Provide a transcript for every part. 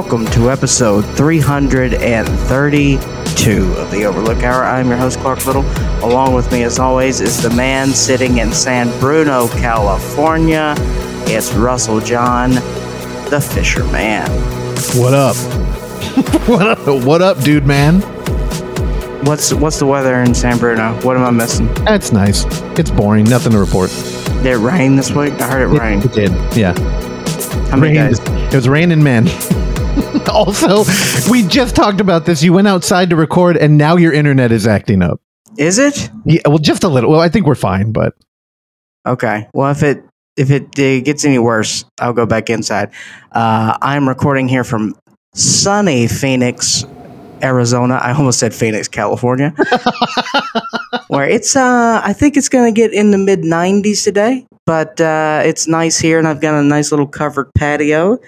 Welcome to episode 332 of the Overlook Hour. I'm your host, Clark Little. Along with me, as always, is the man sitting in San Bruno, California. It's Russell John, the Fisherman. What up? what up? What up, dude, man? What's what's the weather in San Bruno? What am I missing? That's nice. It's boring. Nothing to report. Did it rain this week? I heard it It, rained. it did. Yeah. How many Rain- days? It was raining, man. also, we just talked about this. You went outside to record, and now your internet is acting up. Is it? Yeah, well, just a little. Well, I think we're fine, but Okay. Well, if it if it uh, gets any worse, I'll go back inside. Uh, I'm recording here from sunny Phoenix, Arizona. I almost said Phoenix, California, where it's. Uh, I think it's going to get in the mid 90s today, but uh, it's nice here, and I've got a nice little covered patio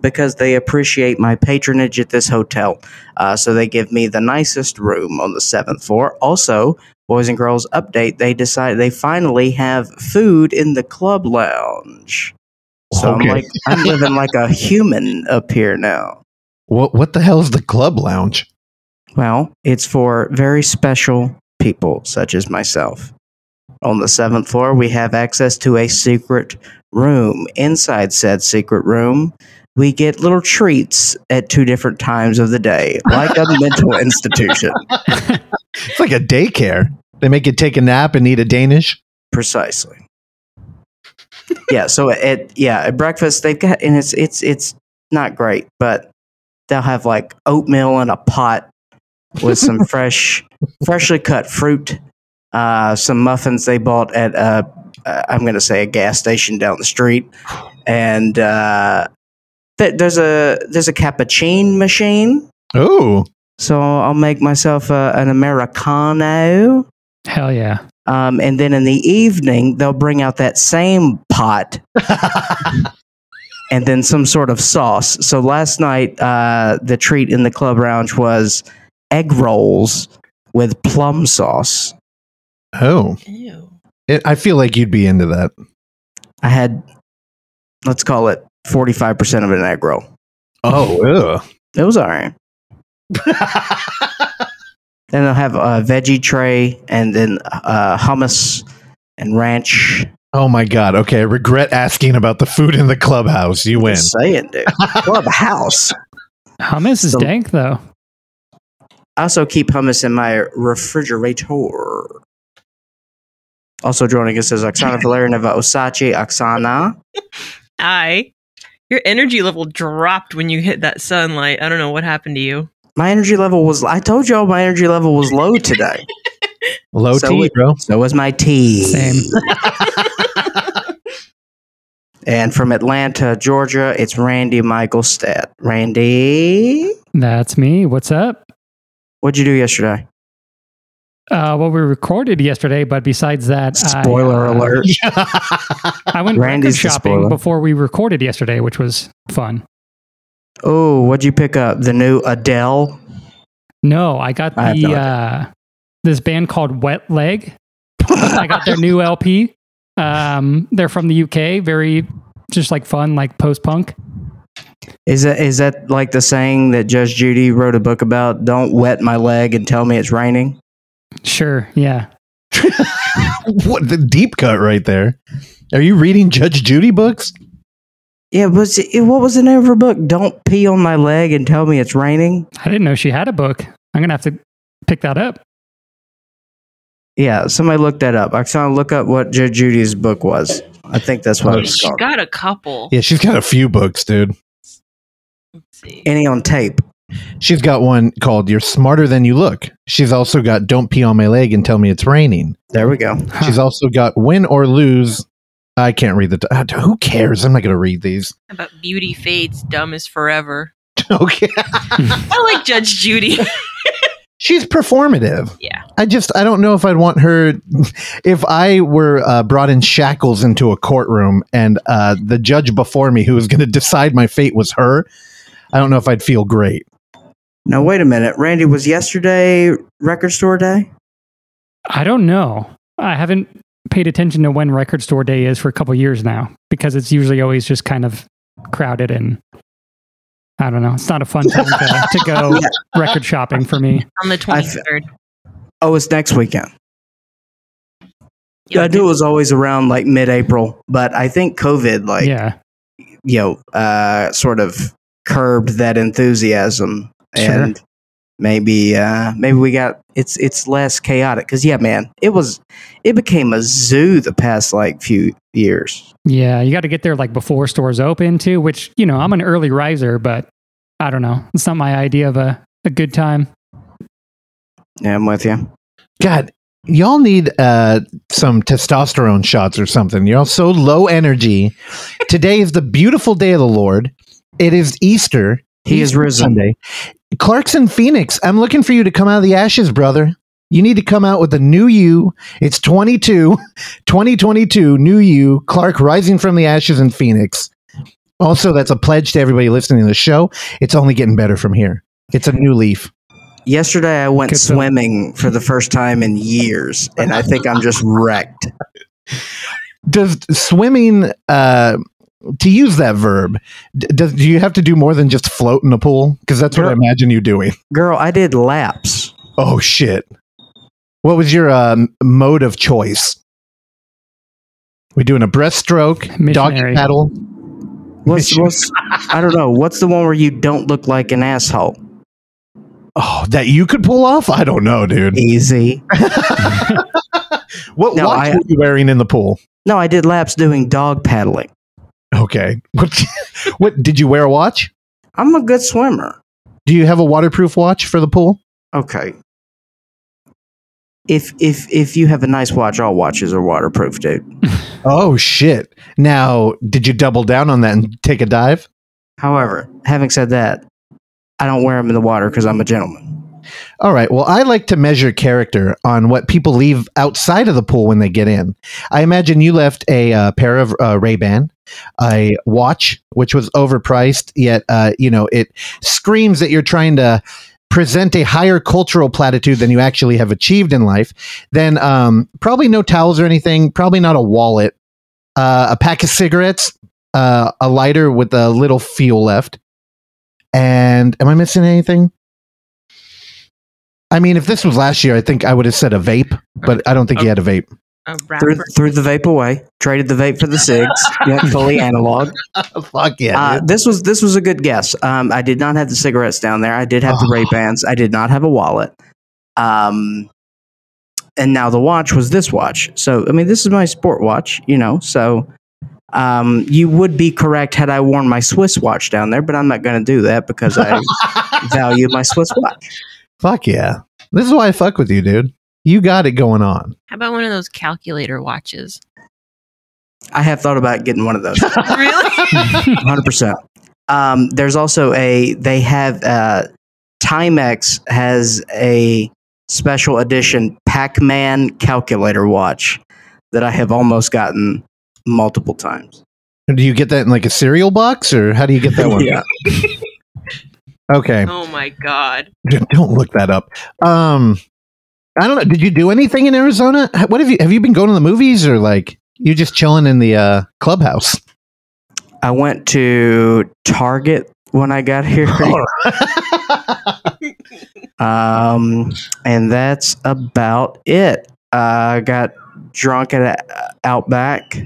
because they appreciate my patronage at this hotel. Uh, so they give me the nicest room on the seventh floor. Also, boys and girls update they decide they finally have food in the club lounge so Okay. i'm like i'm living like a human up here now what what the hell is the club lounge? well it's for very special people such as myself on the seventh floor we have access to a secret room inside said secret room we get little treats at two different times of the day like a mental institution It's like a daycare. They make you take a nap and eat a Danish. Precisely. yeah. So at yeah at breakfast they've got and it's it's it's not great, but they'll have like oatmeal in a pot with some fresh, freshly cut fruit, uh, some muffins they bought at uh, uh, I'm going to say a gas station down the street, and uh, th- there's a there's a cappuccino machine. Oh, So I'll make myself a, an americano. Hell yeah. Um, and then in the evening, they'll bring out that same pot and then some sort of sauce. So last night, uh, the treat in the club lounge was egg rolls with plum sauce. oh. Ew. It, I feel like you'd be into that. I had, let's call it 45% of an egg roll. Oh, It was all right. Then they'll have a veggie tray and then uh, hummus and ranch. oh my god. Okay, I regret asking about the food in the clubhouse. You win. Just saying, dude. Clubhouse. Hummus is So- dank though. I also keep hummus in my refrigerator. Also joining us is Oksana Valerianova Osachi. Oksana. I. Your energy level dropped when you hit that sunlight. I don't know what happened to you. My energy level was, I told y'all my energy level was low today. Low So T, it- bro. So was my tea. Same. And from Atlanta, Georgia, it's Randy Michael Stat. Randy, That's me. What's up? what'd you do yesterday? Uh, well, we recorded yesterday, but besides that, I, Spoiler uh, alert. I went Randy's shopping before we recorded yesterday, which was fun. Oh, what'd you pick up? The new Adele? No, I got I the uh, this band called Wet Leg. I got their new LP. Um, they're from the UK. Very just like fun, like post punk. Is that is that like the saying that Judge Judy wrote a book about? Don't wet my leg and tell me it's raining. Sure, yeah. what the deep cut right there? Are you reading Judge Judy books? Yeah, was it, what was the name of her book? Don't pee on my leg and tell me it's raining. I didn't know she had a book. I'm gonna have to pick that up. Yeah, somebody look that up. Oksana, look up what Judge Judy's book was. I think that's what Oh, it's She called. got a couple. Yeah, she's got a few books, dude. Let's see. Any on tape? She's got one called You're Smarter Than You Look. She's also got Don't Pee on My Leg and Tell Me It's Raining. There we go. Huh. She's also got Win or Lose. I can't read the. uh, who cares? I'm not going to read these. How about Beauty Fades, Dumb as Forever. okay. I like Judge Judy. She's performative. yeah. I just, I don't know if I'd want her. If I were uh, brought in shackles into a courtroom and uh, the judge before me who was going to decide my fate was her, I don't know if I'd feel great. Now wait a minute, Randy. Was yesterday record store day? I don't know. I haven't paid attention to when record store day is for a couple years now because it's usually always just kind of crowded and I don't know. It's not a fun time to, to go record shopping for me. On the I 23rd. Oh, it's next weekend. Yeah, I knew it was always around like mid-April, but I think COVID, like, yeah. you know, uh, sort of curbed that enthusiasm, Sure. and maybe, uh, maybe we got it's it's less chaotic. Because yeah, man, it was it became a zoo the past like few years. Yeah. You got to get there like before stores open too, which, you know, I'm an early riser, but I don't know. It's not my idea of a, a good time. Yeah, I'm with you. God, y'all need uh, some testosterone shots or something. You're all so low energy. Today is the beautiful day of the Lord. It is Easter. He is risen. Sunday. Clarkson Phoenix, I'm looking for you to come out of the ashes, brother. You need to come out with a new you. It's 22, 2022, new you, Clark rising from the ashes in Phoenix. Also, that's a pledge to everybody listening to the show. It's only getting better from here. It's a new leaf. Yesterday, I went swimming for the first time in years, and I think I'm just wrecked. does swimming uh to use that verb does do you have to do more than just float in a pool because that's what i imagine you doing Girl, I did laps. oh shit what was your um, mode of choice we doing a breaststroke doggy Missionary. paddle What's, what's I don't know. What's the one where you don't look like an asshole? oh that you could pull off i don't know dude Easy. what No, watch I- were you wearing in the pool No, I did laps doing dog paddling. Okay what what did you wear a watch I'm a good swimmer. do you have a waterproof watch for the pool Okay. If if if you have a nice watch, all watches are waterproof, dude. oh shit now did you double down on that and take a dive However, having said that, I don't wear them in the water because I'm a gentleman. All right. Well, I like to measure character on what people leave outside of the pool when they get in. I imagine you left a uh, pair of uh, Ray Ban, a watch which was overpriced, yet uh, you know it screams that you're trying to present a higher cultural platitude than you actually have achieved in life. Then um, probably no towels or anything. Probably not a wallet. Uh, a pack of cigarettes, uh, a lighter with a little fuel left. And am I missing anything? I mean, if this was last year, I think I would have said a vape, but I don't think he had a vape. A Threw, threw the vape away. Traded the vape for the cigs. Went fully analog. Fuck yeah. Uh, this was this was a good guess. Um, I did not have the cigarettes down there. I did have the Oh. Ray Bans. I did not have a wallet. Um, and now the watch was this watch. So I mean, this is my sport watch. You know, so um, you would be correct had I worn my Swiss watch down there, but I'm not going to do that because I value my Swiss watch. Fuck yeah. This is why I fuck with you, dude. You got it going on. How about one of those calculator watches? I have thought about getting one of those. really? Hundred percent. Um, there's also a they have uh, Timex has a special edition Pac-Man calculator watch that I have almost gotten multiple times. Do you get that in like a cereal box or how do you get that one? Yeah. Okay. Oh my god. Don't look that up. Um I don't know. Did you do anything in Arizona? What have you have you been going to the movies or like you just chilling in the uh clubhouse? I went to Target when I got here, um, and that's about it. Uh, I got drunk at uh, Outback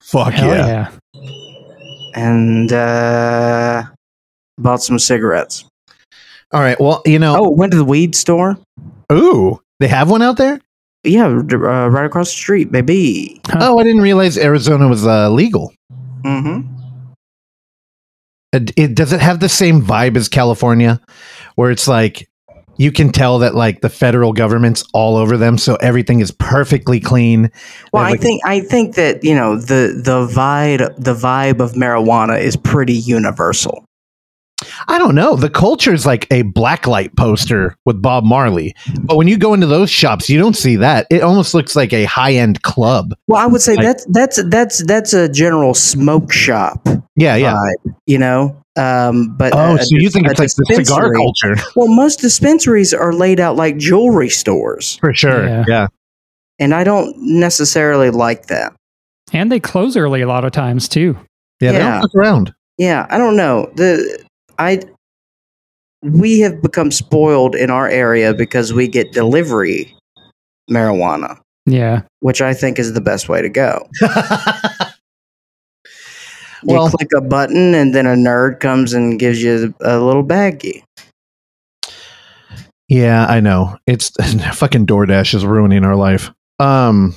Fuck Hell yeah. yeah. and uh, bought some cigarettes. All right. Well, you know, Oh, went to the weed store. ooh, they have one out there? Yeah, uh, right across the street, baby. Oh, I didn't realize Arizona was uh, legal. Mm-hmm. It, it does it have the same vibe as California, where it's like you can tell that like the federal government's all over them, so everything is perfectly clean. Well, They have, I think I think that you know the the vibe the vibe of marijuana is pretty universal. I don't know. The culture is like a blacklight poster with Bob Marley, but when you go into those shops, you don't see that. It almost looks like a high end club. Well, I would say Like- that's that's that's that's a general smoke shop Yeah, yeah. vibe, you know. Um, but oh, a- so you think a it's like the cigar dispensary- culture Well, most dispensaries are laid out like jewelry stores, for sure? Yeah. yeah. and I don't necessarily like that. And they close early a lot of times too. Yeah, they don't fuck around. Yeah, I don't know. The I we have become spoiled in our area because we get delivery marijuana, Yeah. which I think is the best way to go. You Well- click a button, and then a nerd comes and gives you a little baggie. yeah, I know. It's fucking DoorDash is ruining our life. Um,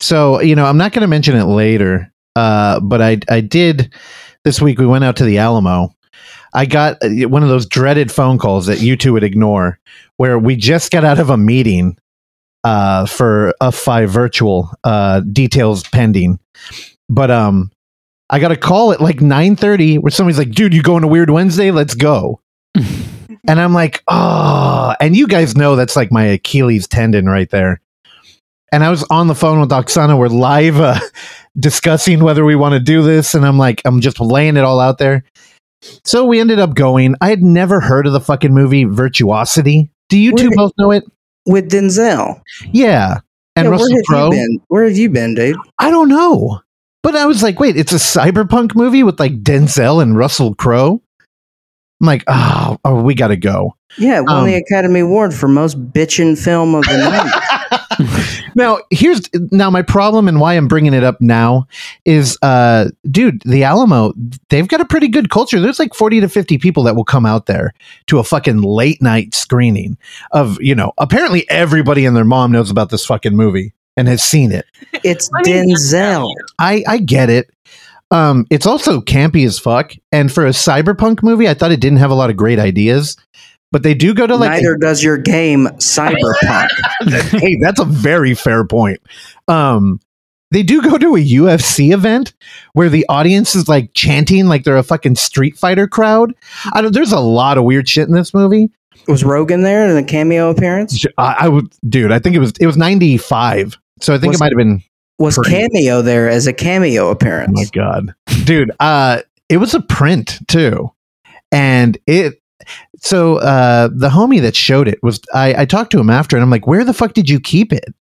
so you know, I'm not going to mention it later. Uh, but I I did this week. We went out to the Alamo. I got uh, one of those dreaded phone calls that you two would ignore, where we just got out of a meeting uh, for a five virtual uh, details pending. But um, I got a call at like 9:30 where somebody's like, "Dude, you going to Weird Wednesday? Let's go." and I'm like, "Oh!" And you guys know that's like my Achilles tendon right there. And I was on the phone with Oksana. We're live uh, discussing whether we want to do this, and I'm like, I'm just laying it all out there. So we ended up going. I had never heard of the fucking movie Virtuosity. Do you two both know it? With Denzel. Yeah. And Yeah, Russell where have Crowe. you been? Where have you been, dude? I don't know. But I was like, wait, it's a cyberpunk movie with like Denzel and Russell Crowe? I'm like, oh, oh we got to go. Yeah, won Um, the Academy Award for most bitchin' film of the night. Now, here's now my problem and why I'm bringing it up now is, uh, dude, the Alamo, they've got a pretty good culture. There's like 40 to 50 people that will come out there to a fucking late night screening of, you know, apparently everybody and their mom knows about this fucking movie and has seen it. It's I mean, Denzel. I I get it. Um, it's also campy as fuck, and for a cyberpunk movie, I thought it didn't have a lot of great ideas. But they do go to like, Neither does your game, Cyberpunk. hey, that's a very fair point. Um, they do go to a UFC event where the audience is like chanting like they're a fucking Street Fighter crowd. I don't. There's a lot of weird shit in this movie. Was Rogan there in a cameo appearance? I, I would, dude. I think it was it was 95, so I think Was- it might have been Was Pretty. cameo there as a cameo Oh my appearance? god, dude! Uh, it was a print too, and it. So uh, the homie that showed it was I, I talked to him after, and I'm like, "Where the fuck did you keep it?"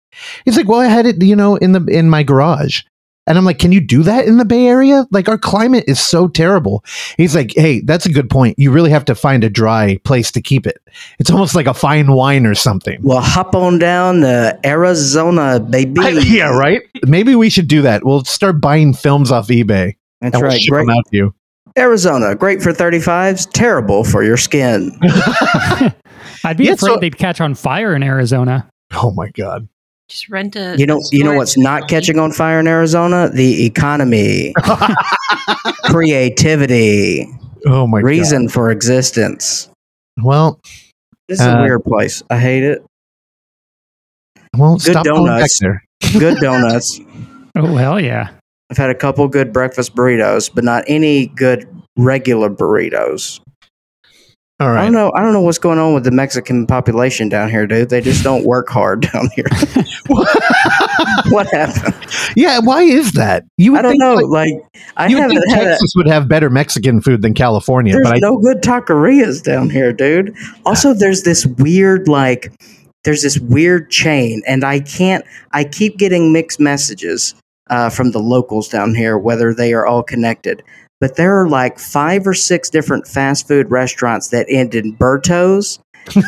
He's like, "Well, I had it, you know, in the in my garage." And I'm like, "Can you do that in the Bay Area? Like, our climate is so terrible." He's like, "Hey, that's a good point. You really have to find a dry place to keep it. It's almost like a fine wine or something." Well, hop on down to Arizona, baby. yeah, right. Maybe we should do that. We'll start buying films off eBay. That's and we'll right. ship Great. them out to you. Arizona, great for 35s, terrible for your skin. I'd be Yeah, afraid so- they'd catch on fire in Arizona. Oh my god. Just rent a. You know, you know what's not facility. catching on fire in Arizona? The economy, creativity, Oh my reason for existence. Well, This is Uh, a weird place. I hate it. well, Good stop going back donuts. there. Good donuts. Oh hell yeah! I've had a couple good breakfast burritos, but not any good regular burritos. All I don't know. I don't know what's going on with the Mexican population down here, dude. They just don't work hard down here. what happened? yeah, why is that? You I don't think, know. Like, Like, I you haven't think had. A, Texas would have better Mexican food than California, there's but I no good taquerias down here, dude. Also, there's this weird like. There's this weird chain, and I can't. I keep getting mixed messages uh, from the locals down here, whether they are all connected. But there are like five or six different fast food restaurants that end in Bertos.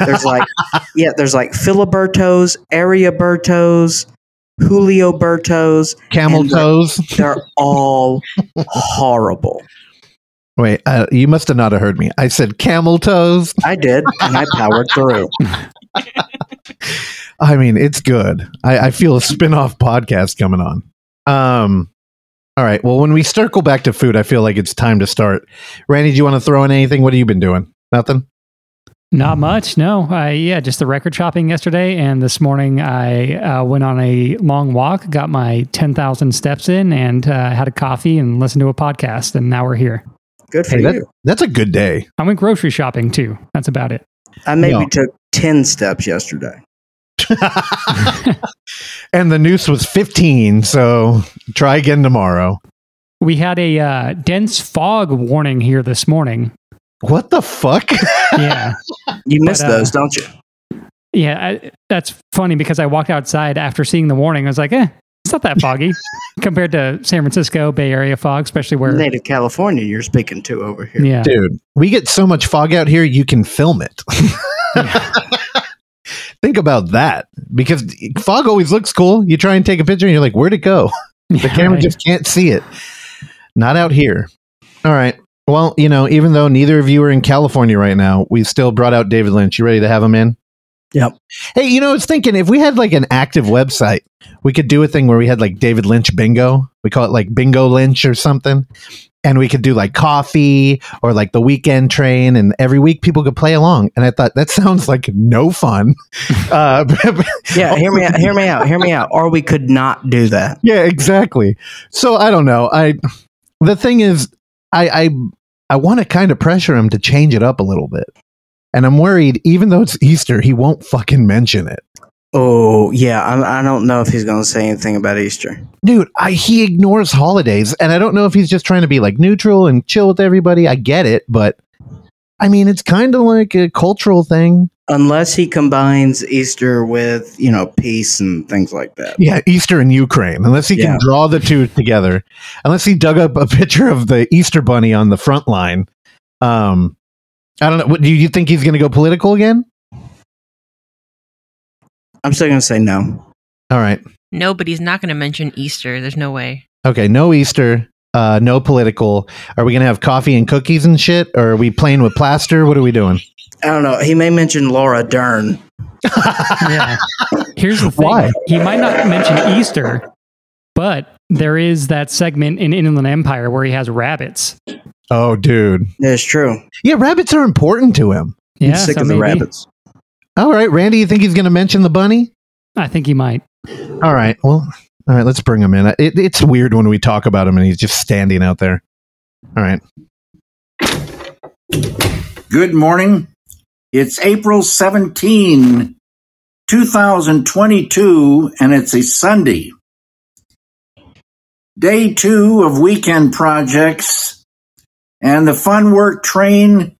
There's like, yeah, there's like Filibertos, Area Bertos, Julio Bertos. camel toes. They're all horrible. Wait, uh, you must have not heard me. I said camel toes. I did, and I powered through. I mean, it's good. I, I feel a spin-off podcast coming on. Um all right. Well, when we circle back to food, I feel like it's time to start. Randy, do you want to throw in anything? What have you been doing? Nothing? Not much. No. I yeah, just the record shopping yesterday, and this morning I uh, went on a long walk, got my ten thousand steps in, and uh, had a coffee and listened to a podcast, and now we're here. Good for Hey, that- you. That's a good day. I went grocery shopping too. That's about it. I maybe No. took 10 steps yesterday. and the noose was 15, so try again tomorrow. We had a uh, dense fog warning here this morning. What the fuck? Yeah. You miss But, uh, those, don't you? Yeah, I, that's funny because I walked outside after seeing the warning. I was like, eh, It's not that foggy compared to San Francisco Bay Area fog, especially where. Native California, you're speaking to over here. Yeah, Dude, we get so much fog out here, you can film it. Think about that because fog always looks cool. You try and take a picture and you're like, where'd it go? The camera right. just can't see it. Not out here. All right. Well, you know, even though neither of you are in California right now, we still brought out David Lynch. You ready to have him in? Yep. Hey, you know, I was thinking if we had like an active website, we could do a thing where we had like David Lynch bingo. We call it like Bingo Lynch or something. And we could do like coffee or like the weekend train, and every week people could play along. And I thought that sounds like no fun. uh, Yeah, hear me out. Hear me out. Hear me out. Or we could not do that. yeah, exactly. So I don't know. I the thing is, I I I want to kind of pressure him to change it up a little bit, and I'm worried. Even though it's Easter, he won't fucking mention it. Oh, yeah. I, I don't know if he's going to say anything about Easter. Dude, I, he ignores holidays, and I don't know if he's just trying to be like neutral and chill with everybody. I get it, but I mean, it's kind of like a cultural thing. Unless he combines Easter with, you know, peace and things like that. Yeah, Easter in Ukraine. Unless he Yeah. can draw the two together, unless he dug up a picture of the Easter bunny on the front line. Um, I don't know. What, do you think he's going to go political again? I'm still going to say no. All right. No, but he's not going to mention Easter. There's no way. Okay. No Easter. Uh, no political. Are we going to have coffee and cookies and shit? Or are we playing with plaster? What are we doing? I don't know. He may mention Laura Dern. yeah. Here's the thing: Why? he might not mention Easter, but there is that segment in Inland Empire where he has rabbits. Oh, dude. That's true. Yeah, rabbits are important to him. Yeah, I'm sick so of the maybe. rabbits. All right, Randy, you think he's going to mention the bunny? I think he might. All right. Well, all right, let's bring him in. It, it's weird when we talk about him and he's just standing out there. All right. Good morning. It's April 17, 2022, and it's a Sunday. Day two of weekend projects, and the fun work train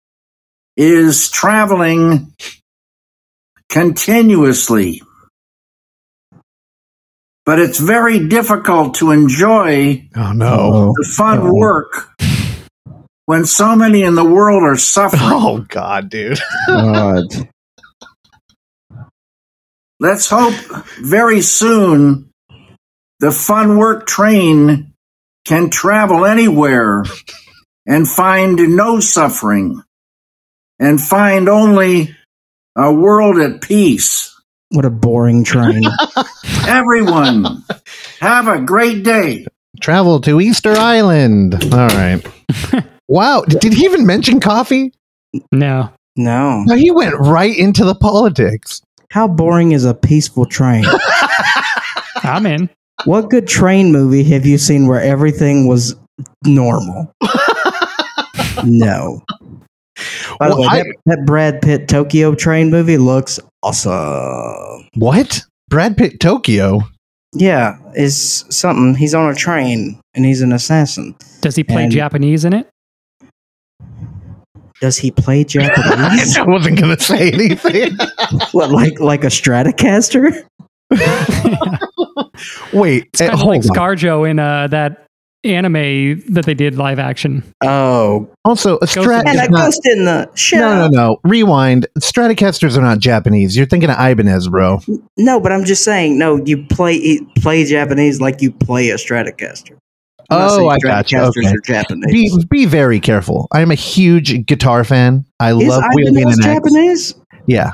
is traveling continuously. But it's very difficult to enjoy Oh, no. the fun Oh. work when so many in the world are suffering. Oh, God, dude. God. Let's hope very soon the fun work train can travel anywhere and find no suffering and find only a world at peace. What a boring train. Everyone, have a great day. Travel to Easter Island. All right. wow. Did he even mention coffee? No. no. No, he went right into the politics. How boring is a peaceful train? I'm in. what good train movie have you seen where everything was normal? no. By the Well, way, I- that, that Brad Pitt Tokyo train movie looks awesome. What? Brad Pitt Tokyo? Yeah, is something. He's on a train and he's an assassin. Does he play And- Japanese in it? Does he play Japanese? I wasn't going to say anything. what, like like a Stratocaster? Wait. It's eh, kind of hold like on. ScarJo in uh, that anime that they did live action. Oh, Also, a Ghost Strat. in and Yeah. a ghost in the shut No, no, no. Rewind. Stratocasters are not Japanese. You're thinking of Ibanez, bro. No, but I'm just saying. No, you play play Japanese like you play a Stratocaster. I'm Oh, saying I gotcha. Stratocasters Okay. are Japanese. Be be very careful. I'm a huge guitar fan. I Is love wheeling Ibanez an axe. Japanese? Yeah.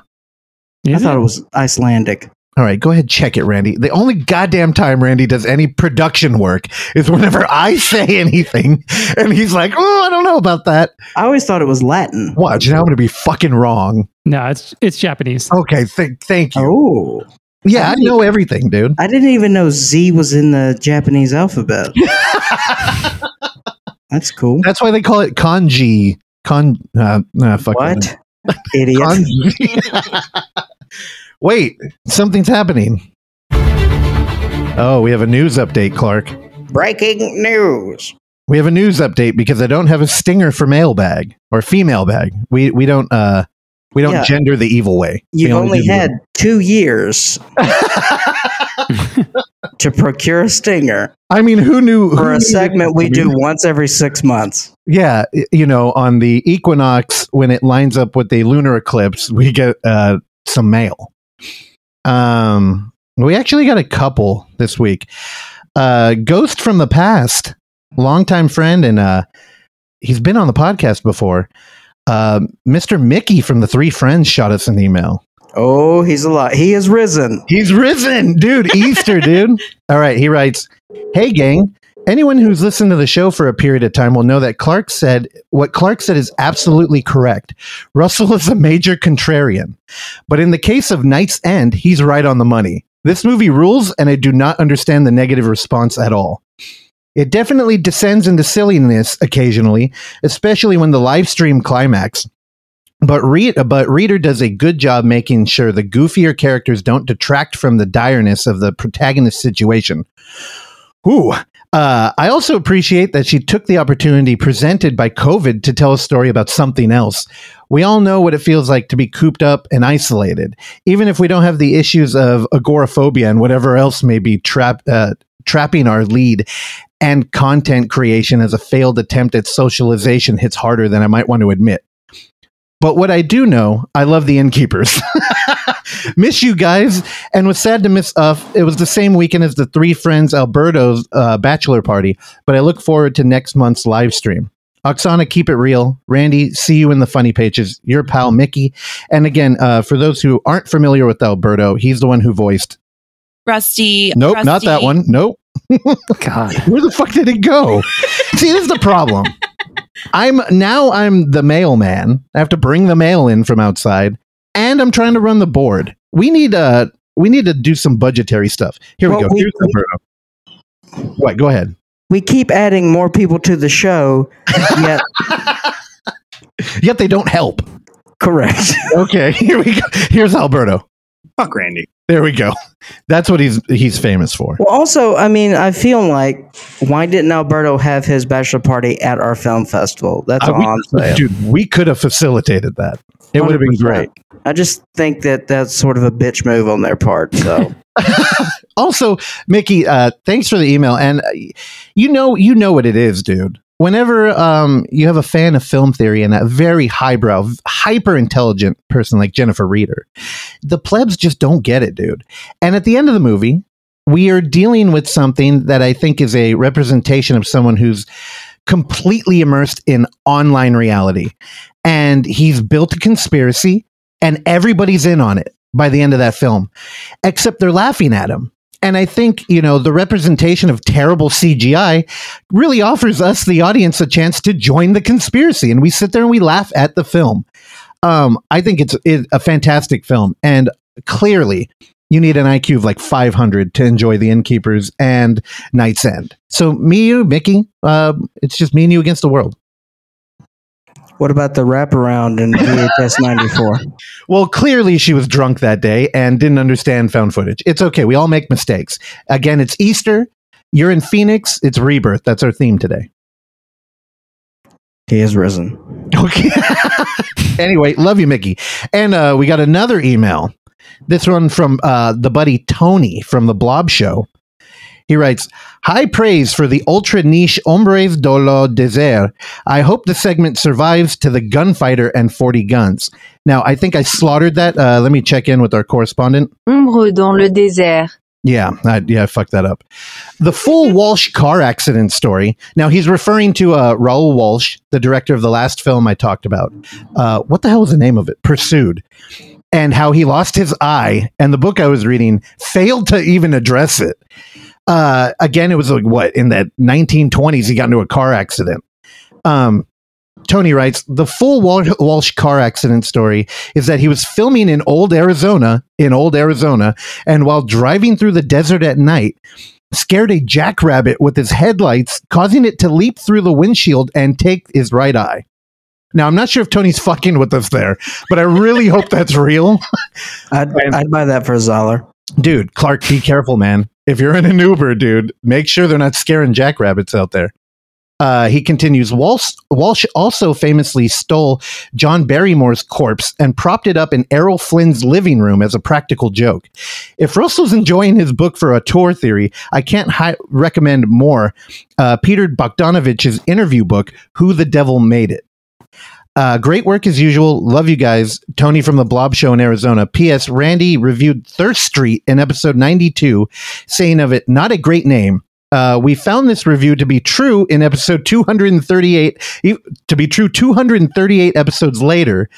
I Is thought it was Icelandic. All right, go ahead, check it, Randy. The only goddamn time Randy does any production work is whenever I say anything, and he's like, "Oh, I don't know about that." I always thought it was Latin. Watch, now I'm going to be fucking wrong. No, it's it's Japanese. Okay, th- thank you. Oh, yeah, I know everything, dude. I didn't even know Z was in the Japanese alphabet. That's cool. That's why they call it kanji. Con, uh, nah, fuck what? Idiot. Wait, something's happening. Oh, we have a news update, Clark. Breaking news. We have a news update because I don't have a stinger for mailbag or female bag. We we don't uh We don't Yeah. gender the evil way. You've only do the- had two years to procure a stinger I mean, who knew who for knew a segment we do once every six months. Yeah, you know, on the equinox when it lines up with the lunar eclipse, we get uh, some mail. Um, we actually got a couple this week. Uh, Ghost from the past, longtime friend, and uh, he's been on the podcast before. Uh, Mr. Mickey from the Three Friends shot us an email. Oh, he's alive. He is risen. He's risen, dude. Easter, dude. All right. He writes, Hey, gang. Anyone who's listened to the show for a period of time will know that Clark said what Clark said is absolutely correct. Russell is a major contrarian. But in the case of Night's End, he's right on the money. This movie rules, and I do not understand the negative response at all. It definitely descends into silliness occasionally, especially when the live stream climax. But, read, but Reeder does a good job making sure the goofier characters don't detract from the direness of the protagonist's situation. Ooh. Uh, I also appreciate that she took the opportunity presented by COVID to tell a story about something else. We all know what it feels like to be cooped up and isolated, even if we don't have the issues of agoraphobia and whatever else may be uh, trapping our lead. And content creation as a failed attempt at socialization hits harder than I might want to admit. But what I do know, I love the innkeepers. miss you guys, and was sad to miss. Uh, it was the same weekend as the Three Friends Alberto's uh, bachelor party, but I look forward to next month's live stream. Oksana, keep it real. Randy, see you in the funny pages. Your pal Mickey, and again, uh, for those who aren't familiar with Alberto, he's the one who voiced. Rusty. Nope, not that one. Nope. God. Where the fuck did it go? See, this is the problem. I'm now I'm the mailman. I have to bring the mail in from outside, and I'm trying to run the board. We need uh we need to do some budgetary stuff. Here we go. we- Here's Alberto. What? Go ahead. We keep adding more people to the show, yet Yet they don't help. correct. Okay, here we go. Here's Alberto. Fuck Randy. There we go. That's what he's he's famous for. Well, also, I mean, I feel like why didn't Alberto have his bachelor party at our film festival? That's Uh, all I'm saying. dude, we could have facilitated that. It would have been great. I just think that that's sort of a bitch move on their part. So also, Mickey, uh, thanks for the email. And uh, you know, you know what it is, dude. Whenever um, you have a fan of film theory and a very highbrow, hyper intelligent person like Jennifer Reeder, the plebs just don't get it, dude. And at the end of the movie, we are dealing with something that I think is a representation of someone who's completely immersed in online reality. And he's built a conspiracy, and everybody's in on it by the end of that film, except they're laughing at him. And I think, you know, the representation of terrible CGI really offers us, the audience, a chance to join the conspiracy. And we sit there and we laugh at the film. Um, I think it's, it's a fantastic film. And clearly, you need an IQ of like 500 to enjoy The Innkeepers and Night's End. So, me, you, Mickey, uh, it's just me and you against the world. What about the wraparound in VHS 94? Well, clearly she was drunk that day and didn't understand found footage. It's okay. We all make mistakes. Again, it's Easter. You're in Phoenix. It's rebirth. That's our theme today. He is risen. Okay. anyway, love you, Mickey. And uh, we got another email. This one from uh, the buddy Tony from the Blob Show. He writes, High praise for the ultra niche Hombres de lo Desert. I hope the segment survives to the gunfighter and 40 guns. Now, I think I slaughtered that. Uh, let me check in with our correspondent. Ombre dans le désert. Yeah, I, yeah, I fucked that up. The full Walsh car accident story. Now he's referring to uh, Raoul Walsh, the director of the last film I talked about. Uh, what the hell was the name of it? Pursued, and how he lost his eye. And the book I was reading failed to even address it. Uh, again, it was like what in the 1920s he got into a car accident. Um, Tony writes the full Wal- Walsh car accident story is that he was filming in old Arizona, in old Arizona, and while driving through the desert at night, scared a jackrabbit with his headlights, causing it to leap through the windshield and take his right eye. Now, I'm not sure if Tony's fucking with us there, but I really hope that's real. I'd, I'd buy that for a Zoller. Dude, Clark, be careful, man. If you're in an Uber, dude, make sure they're not scaring jackrabbits out there. Uh, he continues Walsh, Walsh also famously stole John Barrymore's corpse and propped it up in Errol Flynn's living room as a practical joke. If Russell's enjoying his book for auteur theory, I can't hi- recommend more uh, Peter Bogdanovich's interview book, Who the Devil Made It. Uh, great work as usual. Love you guys. Tony from the Blob Show in Arizona. P.S. Randy reviewed Thirst Street in episode 92, saying of it, not a great name. Uh, we found this review to be true in episode 238, e- to be true 238 episodes later.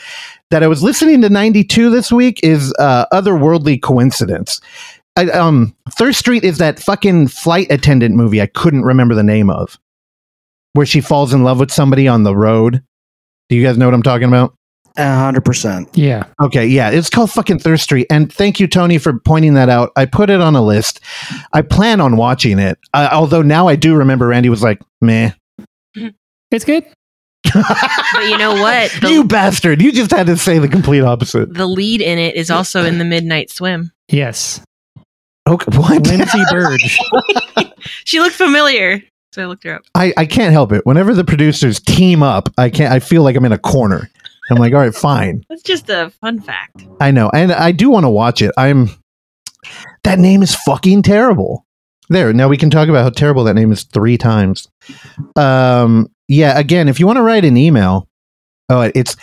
That I was listening to 92 this week is uh, otherworldly coincidence. I, um, Thirst Street is that fucking flight attendant movie I couldn't remember the name of, where she falls in love with somebody on the road. Do you guys know what I'm talking about? A hundred percent. Yeah. Okay, yeah, it's called fucking Thirst Street, and thank you, Tony, for pointing that out. I put it on a list. I plan on watching it, uh, although now I do remember Randy was like, "Meh." It's good. But you know what? The, you bastard! You just had to say the complete opposite. the lead in it is also in the Midnight Swim. Yes. Okay, what? Lindsay Burdge. She looked familiar, so I looked her up. I, I can't help it. Whenever the producers team up, I can't. I feel like I'm in a corner. I'm like, all right, fine. That's just a fun fact. I know, and I do want to watch it. I'm. That name is fucking terrible. There. Now we can talk about how terrible that name is three times. Um. Yeah. Again, if you want to write an email, oh, it's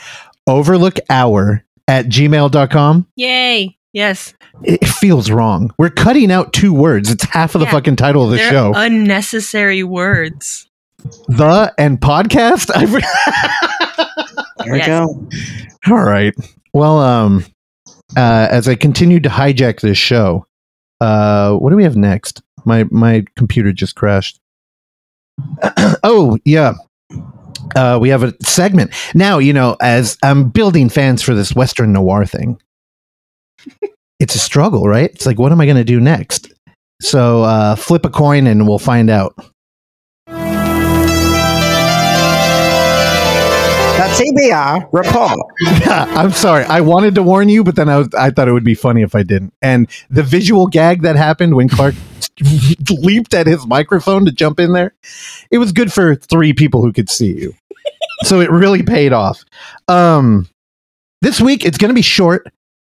overlookhour at gmail.com. Yay! Yes, It it feels wrong. We're cutting out two words. It's half of the Yeah. fucking title of the they're show. unnecessary words. the and podcast. I There we Yes. go. All right. Well, um, uh, as I continue to hijack this show, uh, what do we have next? My my computer just crashed. oh yeah. Uh, we have a segment now. You know, as I'm building fans for this Western noir thing, it's a struggle, right? It's like, what am I going to do next? So, uh, flip a coin and we'll find out. The TBR report. I'm sorry. I wanted to warn you, but then I was, I thought it would be funny if I didn't. And the visual gag that happened when Clark leaped at his microphone to jump in there, it was good for three people who could see you. so it really paid off. Um, this week it's going to be short.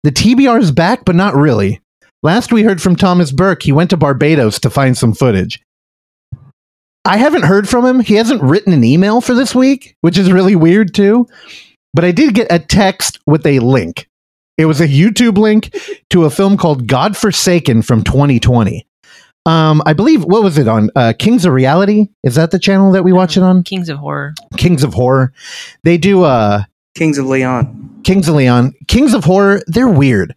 The TBR is back, but not really. Last we heard from Thomas Burke, he went to Barbados to find some footage. I haven't heard from him. He hasn't written an email for this week, which is really weird too. But I did get a text with a link. It was a YouTube link to a film called Godforsaken from 2020. Um, I believe what was it on? Uh, Kings of Reality? Is that the channel that we watch it on? Kings of Horror. Kings of Horror. They do uh Kings of Leon. Kings of Leon. Kings of Horror, they're weird.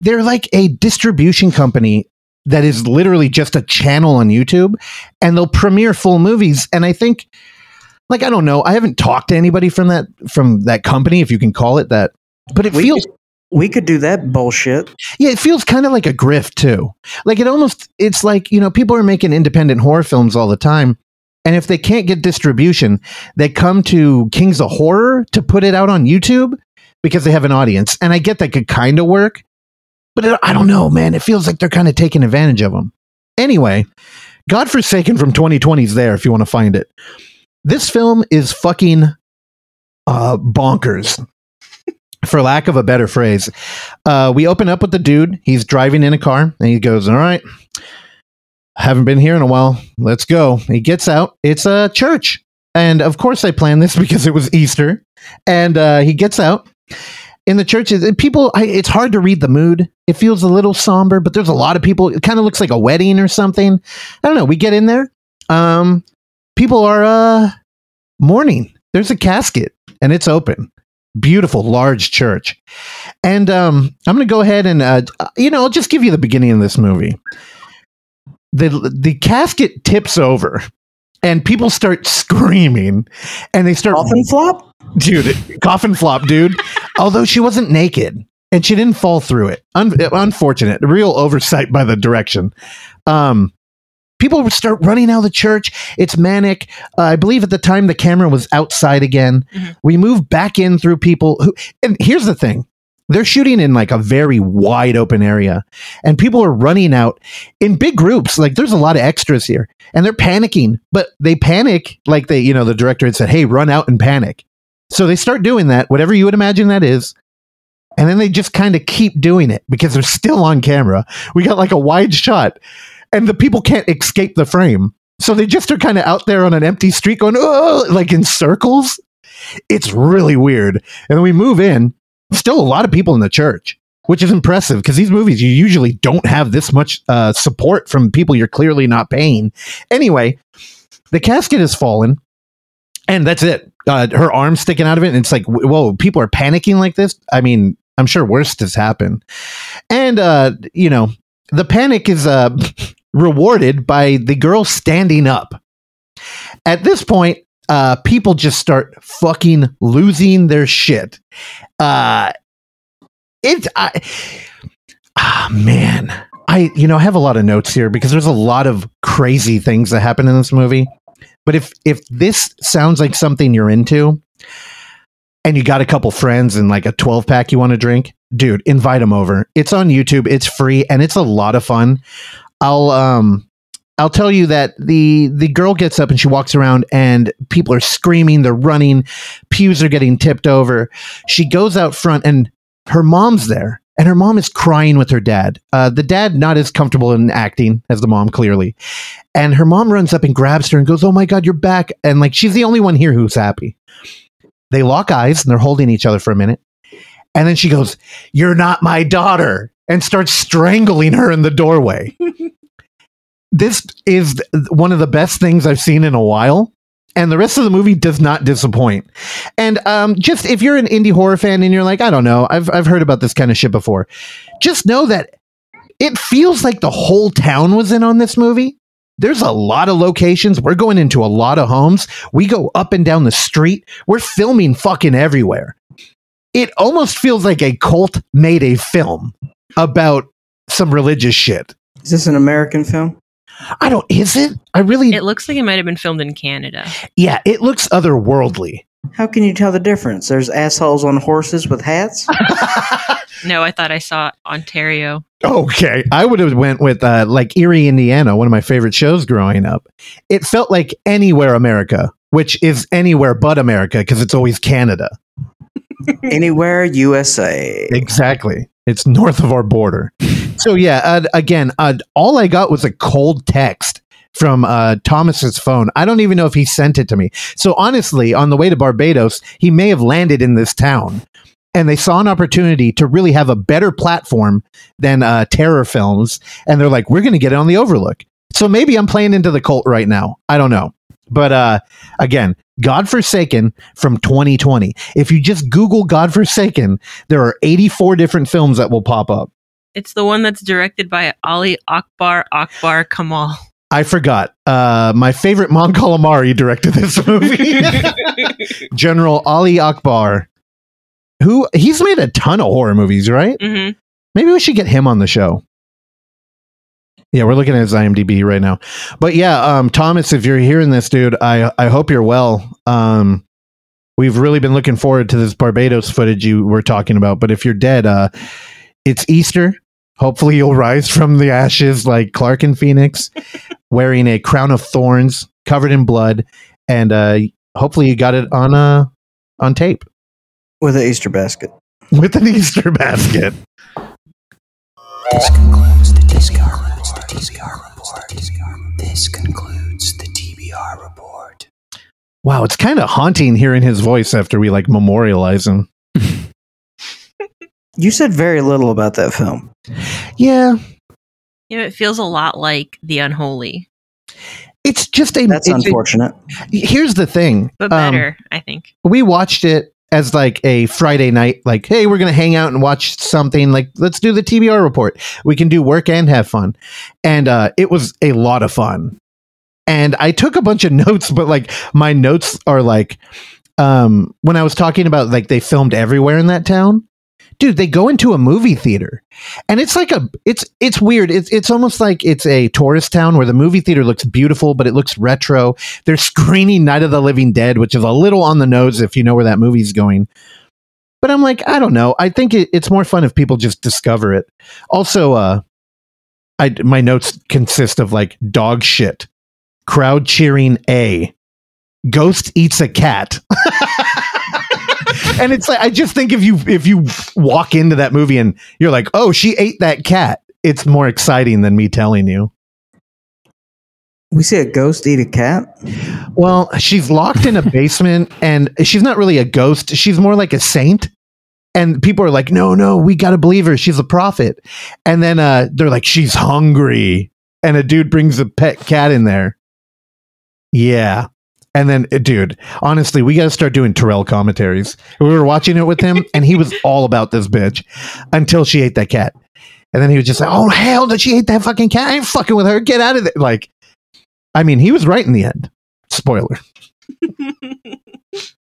They're like a distribution company that is literally just a channel on YouTube and they'll premiere full movies. And I think like I don't know, I haven't talked to anybody from that from that company, if you can call it that. But it We feels We could do that bullshit. yeah, it feels kind of like a grift too. Like it almost it's like, you know, people are making independent horror films all the time. And if they can't get distribution, they come to Kings of Horror to put it out on YouTube because they have an audience. And I get that could kind of work, but it, I don't know, man. It feels like they're kind of taking advantage of them. Anyway, Godforsaken from 2020 is there if you want to find it. This film is fucking uh, bonkers, for lack of a better phrase. Uh, we open up with the dude. He's driving in a car, and he goes, "All right, haven't been here in a while. Let's go." He gets out. It's a church, and of course, they planned this because it was Easter. And uh, he gets out in the churches. People, I, it's hard to read the mood. It feels a little somber, but there's a lot of people. It kind of looks like a wedding or something. I don't know. We get in there. Um, people are uh, mourning. There's a casket, and it's open beautiful large church and um i'm gonna go ahead and uh you know i'll just give you the beginning of this movie the the casket tips over and people start screaming and they start Coffin flop? dude coffin flop dude. Although she wasn't naked and she didn't fall through it. Un- unfortunate. Real oversight by the direction. Um people start running out of the church. It's manic. Uh, i believe at the time the camera was outside again. Mhm. we move back in through people who and here's the thing They're shooting in like a very wide open area, and people are running out in big groups. Like there's a lot of extras here, and they're panicking. But they panic like they, you know, the director had said, "Hey, run out and panic." So they start doing that, whatever you would imagine that is, and then they just kind of keep doing it because they're still on camera. We got like a wide shot, and the people can't escape the frame. So they just are kind of out there on an empty street going, oh, like in circles. It's really weird. And then we move in, still a lot of people in the church, which is impressive because these movies, you usually don't have this much uh, support from people you're clearly not paying. Anyway, the casket has fallen, and that's it. Uh, her arm's sticking out of it. And it's like, whoa, people are panicking like this. I mean, I'm sure worse has happened. And, uh, you know, the panic is uh, rewarded by the girl standing up. At this point, uh, people just start fucking losing their shit. Uh, it, I, ah, man, I, you know, I have a lot of notes here because there's a lot of crazy things that happen in this movie. But if if this sounds like something you're into, and you got a couple friends and like a 12 pack you want to drink, dude, invite them over. It's on YouTube. It's free and it's a lot of fun. I'll um I'll tell you that the the girl gets up and she walks around and people are screaming, they're running, pews are getting tipped over. She goes out front and her mom's there and her mom is crying with her dad. Uh, the dad not as comfortable in acting as the mom clearly, and her mom runs up and grabs her and goes, "Oh my god, you're back!" And like she's the only one here who's happy. They lock eyes and they're holding each other for a minute, and then she goes, "You're not my daughter," and starts strangling her in the doorway. this is one of the best things I've seen in a while and the rest of the movie does not disappoint. And um, just if you're an indie horror fan and you're like, I don't know, I've I've heard about this kind of shit before, just know that it feels like the whole town was in on this movie. There's a lot of locations. We're going into a lot of homes. We go up and down the street. We're filming fucking everywhere. It almost feels like a cult made a film about some religious shit. Is this an American film? I don't. Is it? I really. It looks like it might have been filmed in Canada. yeah, it looks otherworldly. How can you tell the difference? There's assholes on horses with hats. No, I thought I saw Ontario. Okay, I would have went with uh, like Erie, Indiana, one of my favorite shows growing up. It felt like anywhere America, which is anywhere but America because it's always Canada. Anywhere USA. Exactly, it's north of our border. So yeah, uh, again, uh, all I got was a cold text from uh, Thomas's phone. I don't even know if he sent it to me. So honestly, on the way to Barbados, he may have landed in this town. And they saw an opportunity to really have a better platform than uh, terror films. And they're like, we're going to get it on the Overlook. So maybe I'm playing into the cult right now. I don't know. But uh, again, Godforsaken from 2020. If you just Google Godforsaken, there are 84 different films that will pop up. It's the one that's directed by Ali Akbar Akbar Kamal. I forgot. Uh, my favorite Mon Calamari directed this movie. General Ali Akbar, who he's made a ton of horror movies, right? hmm Maybe we should get him on the show. Yeah, we're looking at his IMDb right now. But yeah, um, Thomas, if you're hearing this, dude, I I hope you're well. Um, we've really been looking forward to this Barbados footage you were talking about. But if you're dead, uh, it's Easter. Hopefully, you'll rise from the ashes like Clark and Phoenix, wearing a crown of thorns, covered in blood, and uh, hopefully, you got it on uh on tape With an Easter basket. with an Easter basket. This concludes the TBR This concludes the TBR report. Wow, it's kind of haunting hearing his voice after we like memorialize him. You said very little about that film. Yeah, You know, it feels a lot like The Unholy, it's just a. That's it's a- unfortunate. here's the thing. but Um, better, I think. we watched it as like a Friday night, like, hey, we're gonna hang out and watch something. Like, let's do the TBR report. We can do work and have fun, and uh, it was a lot of fun. And I took a bunch of notes, but like my notes are like, um, when I was talking about like they filmed everywhere in that town. Dude, they go into a movie theater, and it's like a it's it's weird. It's it's almost like it's a tourist town where the movie theater looks beautiful, but it looks retro. They're screening Night of the Living Dead, which is a little on the nose if you know where that movie's going. But I'm like, I don't know. I think it, it's more fun if people just discover it. Also, uh, I my notes consist of like dog shit, crowd cheering A, ghost eats a cat. and it's like I just think if you if you walk into that movie and you're like, oh, she ate that cat, it's more exciting than me telling you. We see a ghost eat a cat. Well, she's locked in a basement and she's not really a ghost. She's more like a saint. And people are like, no, no, we got to believe her. She's a prophet. And then uh, they're like, she's hungry. And a dude brings a pet cat in there. Yeah. And then, uh, dude, honestly, we got to start doing Terrell commentaries. We were watching it with him, and he was all about this bitch until she ate that cat. And then he was just like, oh, hell, did she ate that fucking cat? I ain't fucking with her. Get out of there. Like, I mean, he was right in the end. Spoiler.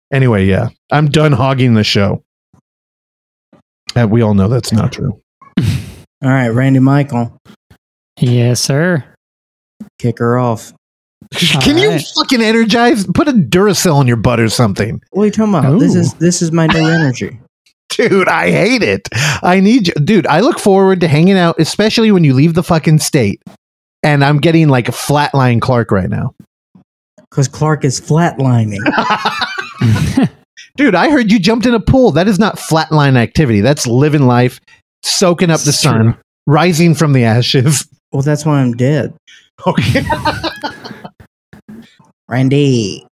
Anyway, yeah, I'm done hogging the show. And we all know that's not true. All right, Randy Michael, Yes, sir. kick her off. Can you fucking energize? Put a Duracell in your butt or something. What are you talking about? This is this is my new energy. Dude, I hate it. I need you. Dude, I look forward to hanging out, especially when you leave the fucking state. And I'm getting like a flatline Clark right now. Because Clark is flatlining. Dude, I heard you jumped in a pool. That is not flatline activity. That's living life, soaking up the It's sun, rising from the ashes. well, that's why I'm dead. Okay. Randy.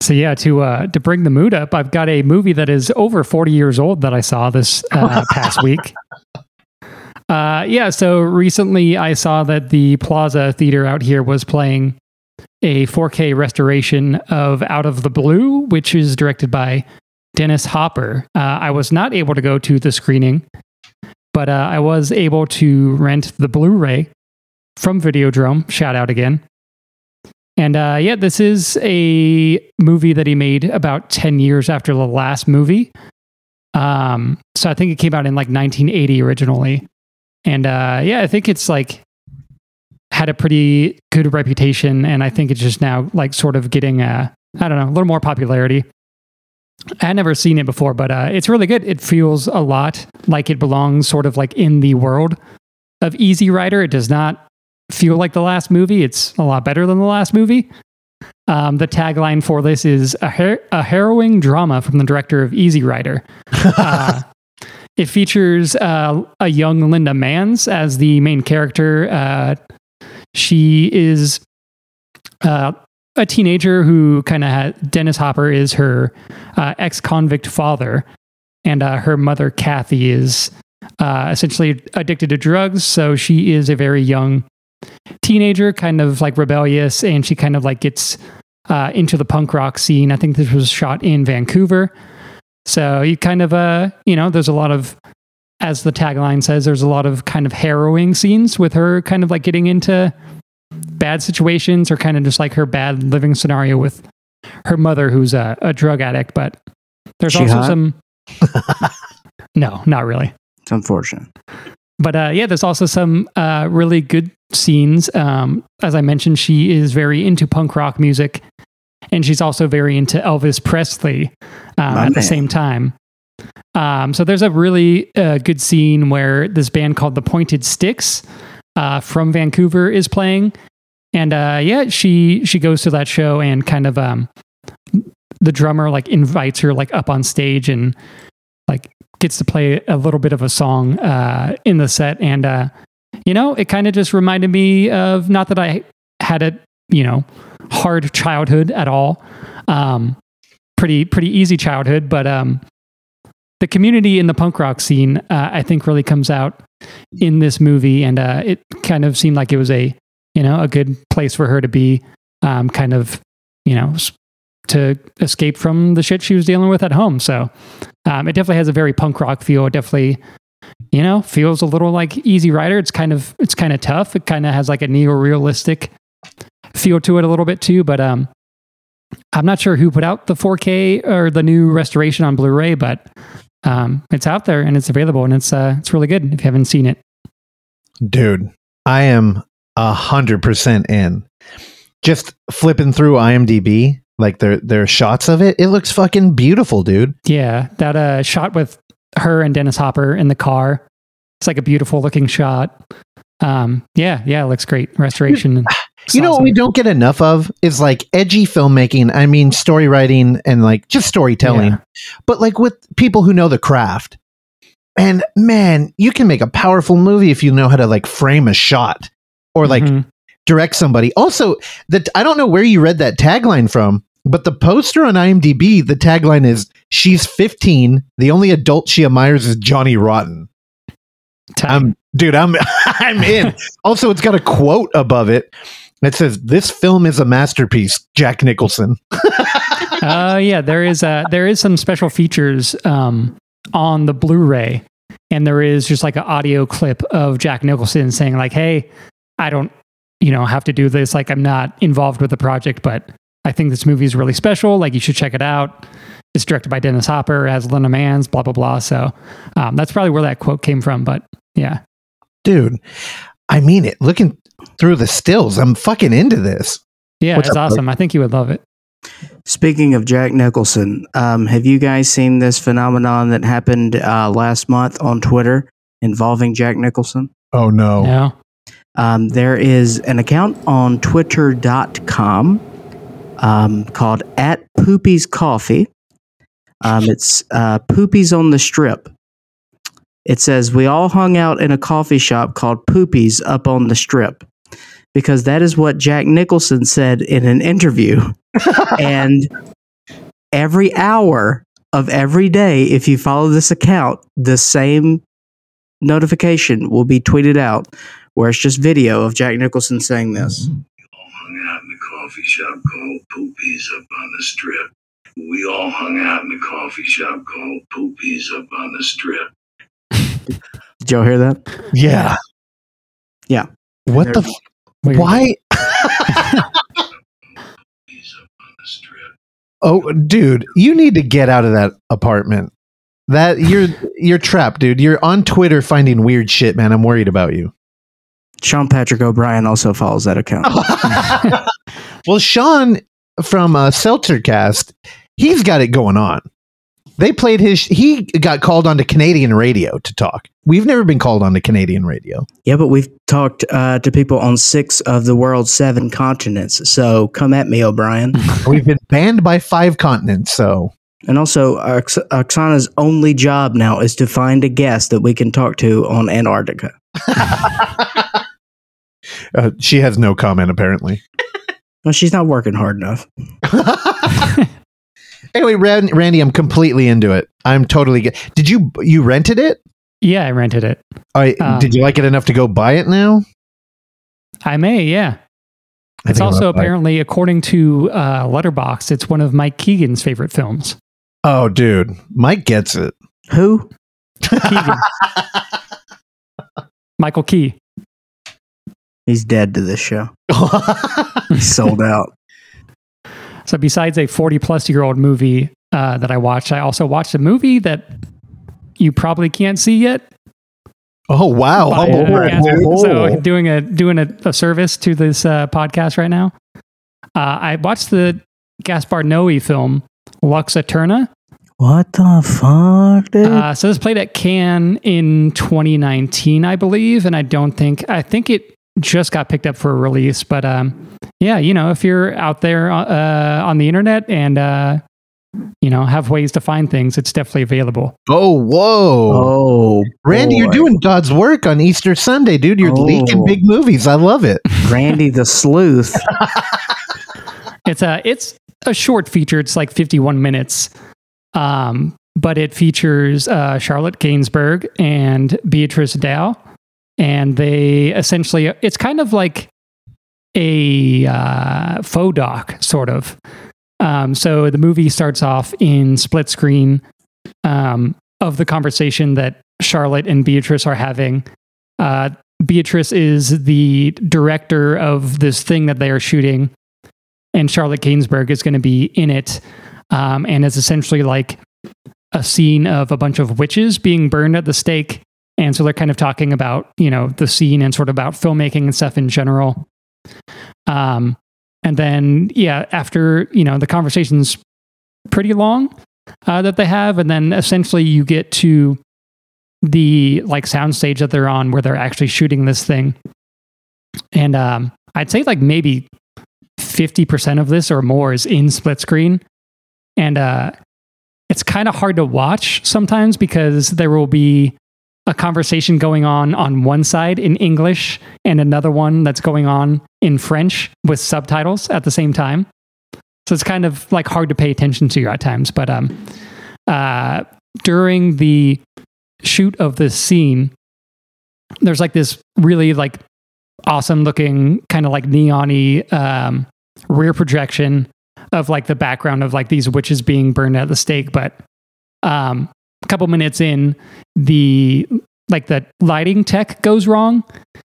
So yeah, to uh, to bring the mood up, I've got a movie that is over forty years old that I saw this uh, past week. Uh, yeah, so recently I saw that the Plaza Theater out here was playing a 4K restoration of Out of the Blue, which is directed by Dennis Hopper. Uh, I was not able to go to the screening, but uh, I was able to rent the Blu-ray from Videodrome. Shout out again. And uh, yeah, this is a movie that he made about 10 years after the last movie. Um, so I think it came out in like 1980 originally. And uh, yeah, I think it's like had a pretty good reputation. And I think it's just now like sort of getting, uh, I don't know, a little more popularity. I had never seen it before, but uh, it's really good. It feels a lot like it belongs sort of like in the world of Easy Rider. It does not feel like the last movie. It's a lot better than the last movie. Um, the tagline for this is a, har- a harrowing drama from the director of Easy Rider. Uh, it features uh, a young Linda Manz as the main character. Uh, she is uh, a teenager who kind of had Dennis Hopper is her uh, ex convict father, and uh, her mother, Kathy, is uh, essentially addicted to drugs. So she is a very young teenager, kind of like rebellious, and she kind of like gets uh, into the punk rock scene. I think this was shot in Vancouver. So you kind of, uh, you know, there's a lot of, as the tagline says, there's a lot of kind of harrowing scenes with her kind of like getting into bad situations or kind of just like her bad living scenario with her mother, who's a, a drug addict. But there's She also hot? some, no, not really. It's unfortunate. But uh, yeah, there's also some uh, really good scenes. Um, as I mentioned, she is very into punk rock music, and she's also very into Elvis Presley um, My at the same time. Um, so there's a really uh, good scene where this band called the Pointed Sticks uh, from Vancouver is playing, and uh, yeah, she she goes to that show and kind of um, the drummer like invites her like up on stage and like gets to play a little bit of a song uh, in the set, and uh, you know, it kind of just reminded me of not that I had a you know hard childhood at all, um, pretty pretty easy childhood, but um, the community in the punk rock scene, uh, I think, really comes out in this movie, and uh, it kind of seemed like it was a you know a good place for her to be, um, kind of you know to escape from the shit she was dealing with at home. So um, it definitely has a very punk rock feel. It definitely you know feels a little like Easy Rider. It's kind of it's kind of tough. It kind of has like a neo realistic feel to it a little bit too, but um. I'm not sure who put out the 4K or the new restoration on Blu-ray, but um, it's out there and it's available and it's uh, it's really good if you haven't seen it. Dude, I am a hundred percent in. Just flipping through IMDb, like their their shots of it. It looks fucking beautiful, dude. Yeah, that uh, shot with her and Dennis Hopper in the car. It's like a beautiful looking shot. Um, yeah, yeah, it looks great. Restoration. You know what we don't get enough of is like edgy filmmaking. I mean, story writing and like just storytelling, Yeah. but like with people who know the craft. And man, you can make a powerful movie if you know how to like frame a shot or like Mhm. direct somebody. Also, that I don't know where you read that tagline from, but the poster on IMDb, the tagline is "She's 15. The only adult she admires is Johnny Rotten." I'm, dude, I'm, I'm in. also, it's got a quote above it that says, "This film is a masterpiece." Jack Nicholson. Uh, yeah, there is uh there is some special features um, on the Blu-ray, and there is just like an audio clip of Jack Nicholson saying like, "Hey, I don't, you know, have to do this. Like, I'm not involved with the project, but I think this movie is really special. Like, you should check it out. It's directed by Dennis Hopper, has Lena Manz, blah blah blah. So um, that's probably where that quote came from. But yeah, Dude, I mean it. Looking through the stills, I'm fucking into this. yeah, What's it's up, awesome. I think you would love it. Speaking of Jack Nicholson, um, have you guys seen this phenomenon that happened uh, last month on Twitter involving Jack Nicholson? Oh no. No, Um, there is an account on twitter.com um, called at Poopy's Coffee. Um, it's uh, Poopy's on the Strip. It says, We all hung out in a coffee shop called Poopy's up on the Strip because that is what Jack Nicholson said in an interview. and every hour of every day, if you follow this account, the same notification will be tweeted out where it's just video of Jack Nicholson saying this. Hung out in the coffee shop called Poopies up on the strip. We all hung out in the coffee shop called Poopies up on the strip. Did y'all hear that? Yeah. Yeah. What the? F- Weird. why? Poopy's up on the strip. Oh, dude, you need to get out of that apartment. That you're you're trapped, dude. You're on Twitter finding weird shit, man. I'm worried about you. Sean Patrick O'Brien also follows that account. well, Sean from uh, Seltzercast, he's got it going on. They played his. He got called onto Canadian radio to talk. We've never been called onto Canadian radio. yeah, but we've talked uh, to people on six of the world's seven continents. So come at me, O'Brien. We've been banned by five continents. So and also, Oksana's only job now is to find a guest that we can talk to on Antarctica. uh, she has no comment apparently. Well, she's not working hard enough. anyway, Ran- Randy, I'm completely into it. I'm totally. Get- Did you you rented it? yeah, I rented it. I, Um, did you like it enough to go buy it now? I may, yeah. I It's also gonna it. apparently, according to uh, Letterboxd, it's one of Mike Keegan's favorite films. Oh, dude, Mike gets it. Who? Keegan. Michael Key. He's dead to this show. He's sold out. So, besides a 40 plus year old movie uh, that I watched, I also watched a movie that you probably can't see yet. oh wow! by, Oh, uh, oh, oh, So, doing a doing a, a service to this uh, podcast right now. Uh, I watched the Gaspar Noé film Lux Æterna. What the fuck, dude? Uh, so this played at Cannes in 2019, I believe, and I don't think I think it just got picked up for a release. But um, yeah, you know, if you're out there uh, on the internet and uh, you know have ways to find things, it's definitely available. oh, whoa! oh, Randy, you're doing God's work on Easter Sunday, dude. You're Oh. leaking big movies. I love it. Randy the Sleuth. It's a it's a short feature. It's like 51 minutes. Um, but it features uh, Charlotte Gainsbourg and Beatrice Dalle, and they essentially it's kind of like a uh, faux doc, sort of. Um, so the movie starts off in split screen um, of the conversation that Charlotte and Beatrice are having. Uh, Beatrice is the director of this thing that they are shooting, and Charlotte Gainsbourg is going to be in it, um, and it's essentially like a scene of a bunch of witches being burned at the stake, and so they're kind of talking about you know the scene and sort of about filmmaking and stuff in general. Um, and then yeah, after you know the conversation's pretty long uh, that they have, and then essentially you get to the like sound stage that they're on where they're actually shooting this thing, and um, I'd say like maybe fifty percent of this or more is in split screen, and uh, it's kind of hard to watch sometimes because there will be a conversation going on on one side in English and another one that's going on in French with subtitles at the same time. So it's kind of like hard to pay attention to at times. But um, uh, during the shoot of this scene, there's like this really like awesome looking kind of like neon-y um, rear projection of like the background of like these witches being burned at the stake. But um, couple minutes in, the like the lighting tech goes wrong,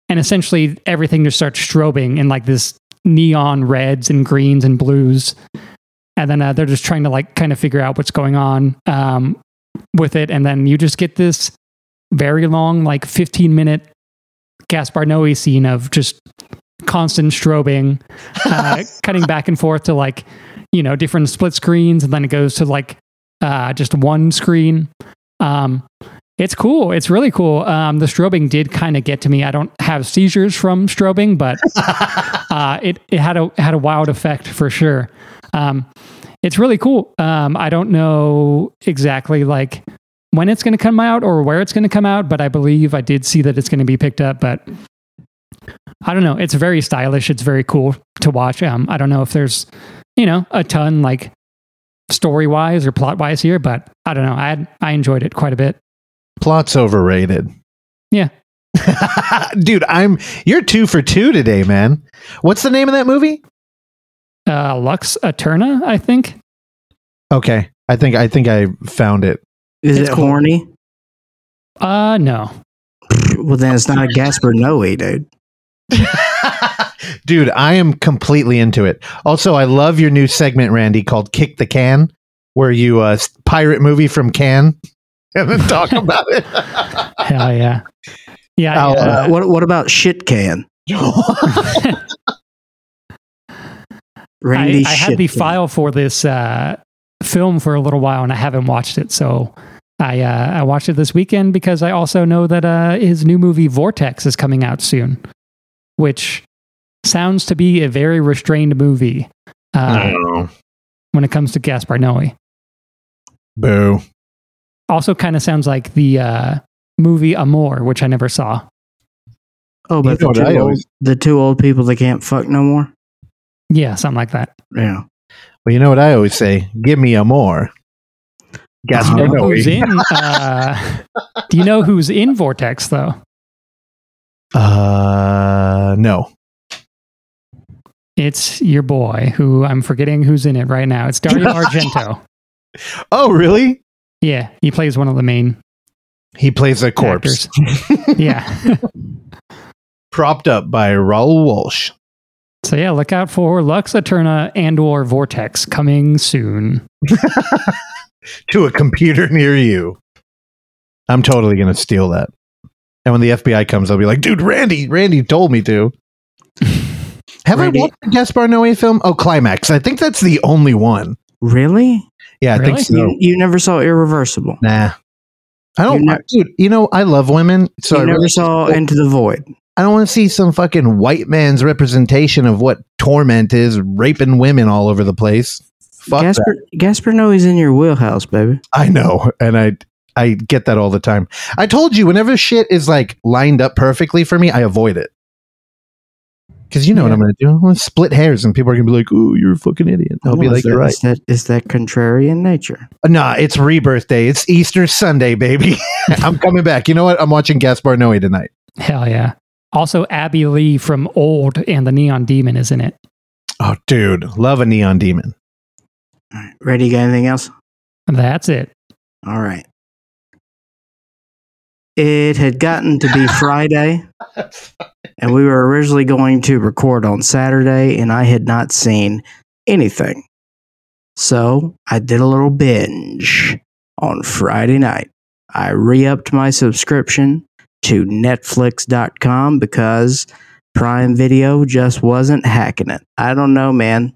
and essentially everything just starts strobing in like this neon reds and greens and blues. And then uh, they're just trying to like kind of figure out what's going on um, with it, and then you just get this very long, like 15 minute Gaspar Noé scene of just constant strobing, uh, cutting back and forth to like, you know, different split screens. And then it goes to like uh, just one screen. Um, it's cool. It's really cool. Um, the strobing did kind of get to me. I don't have seizures from strobing, but uh, it, it had a had a wild effect for sure. Um, it's really cool. Um, I don't know exactly like when it's going to come out or where it's going to come out, but I believe I did see that it's going to be picked up. But I don't know. It's very stylish. It's very cool to watch. Um, I don't know if there's you know a ton like story wise or plot wise here, but I don't know. I had, I enjoyed it quite a bit. Plot's overrated. Yeah. Dude, I'm you're two for two today, man. What's the name of that movie? Uh, Lux Æterna, I think. Okay. I think I think I found it. Is It's it cool. horny? Uh, no. Well, then it's not a Gaspar Noé, dude. Dude, I am completely into it. Also, I love your new segment, Randy, called Kick the Can, where you uh pirate movie from Can and then talk about it. Hell yeah. Yeah. Oh, Uh, uh, what What about shit can? I, Randy I had shit the can. file for this uh, film for a little while and I haven't watched it. So I uh, I watched it this weekend because I also know that uh, his new movie Vortex is coming out soon, which sounds to be a very restrained movie uh, when it comes to Gaspar Noé. boo. Also, kind of sounds like the uh, movie Amour, which I never saw. Oh, but the two, old, the two old people that can't fuck no more. Yeah, something like that. Yeah. Well, you know what I always say? Give me a more. Gaspar Do you know Noé. who's in? Uh, do you know who's in Vortex though? Uh, no. It's your boy, who I'm forgetting who's in it right now. It's Dario Argento. Oh, really? Yeah, he plays one of the main He plays a corpse yeah. propped up by Raul Walsh. So yeah, look out for Lux Æterna and or Vortex coming soon. to a computer near you. I'm totally going to steal that. And when the FBI comes, I'll be like, dude, Randy, Randy told me to. Have Randy- I watched the Gaspar Noé film? Oh, Climax. I think that's the only one. Really? Yeah, I Really? think so. You, you never saw Irreversible. nah. I don't, You dude. You know, I love women, so you I, never really- saw Into the Void. I don't want to see some fucking white man's representation of what torment is, raping women all over the place. Fuck that. Gaspar, Gaspar Noé's in your wheelhouse, baby. I know, and I I get that all the time. I told you, whenever shit is like lined up perfectly for me, I avoid it. Because you know what I'm going to do? I'm going to split hairs, and people are going to be like, "Ooh, you're a fucking idiot." I'll be like, it's "You're that- right." It's that, it's that contrarian nature. Uh, nah, it's rebirth day. It's Easter Sunday, baby. I'm coming back. You know what? I'm watching Gaspar Noé tonight. Hell yeah. Also, Abbey Lee from Old and the Neon Demon is in it. Oh, dude, love a neon demon. All right. Ready? Got anything else? That's it. All right. It had gotten to be Friday, and we were originally going to record on Saturday, and I had not seen anything. So I did a little binge on Friday night. I re upped my subscription to Netflix.com because Prime Video just wasn't hacking it. I don't know, man.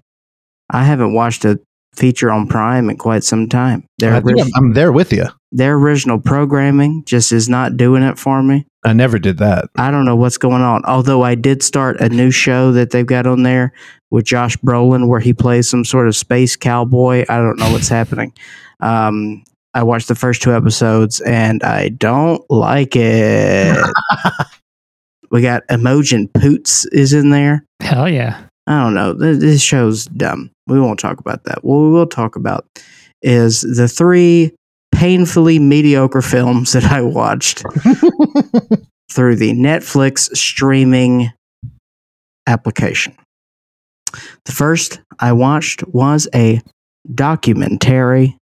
I haven't watched a feature on Prime in quite some time. Their, I think I'm, I'm there with you. their original programming just is not doing it for me. I never did that. I don't know what's going on. Although I did start a new show that they've got on there with Josh Brolin where he plays some sort of space cowboy. I don't know what's happening. Um, I watched the first two episodes and I don't like it. we got Imogen Poots is in there. Hell yeah. I don't know. This show's dumb. We won't talk about that. What we will talk about is the three painfully mediocre films that I watched through the Netflix streaming application. The first I watched was a documentary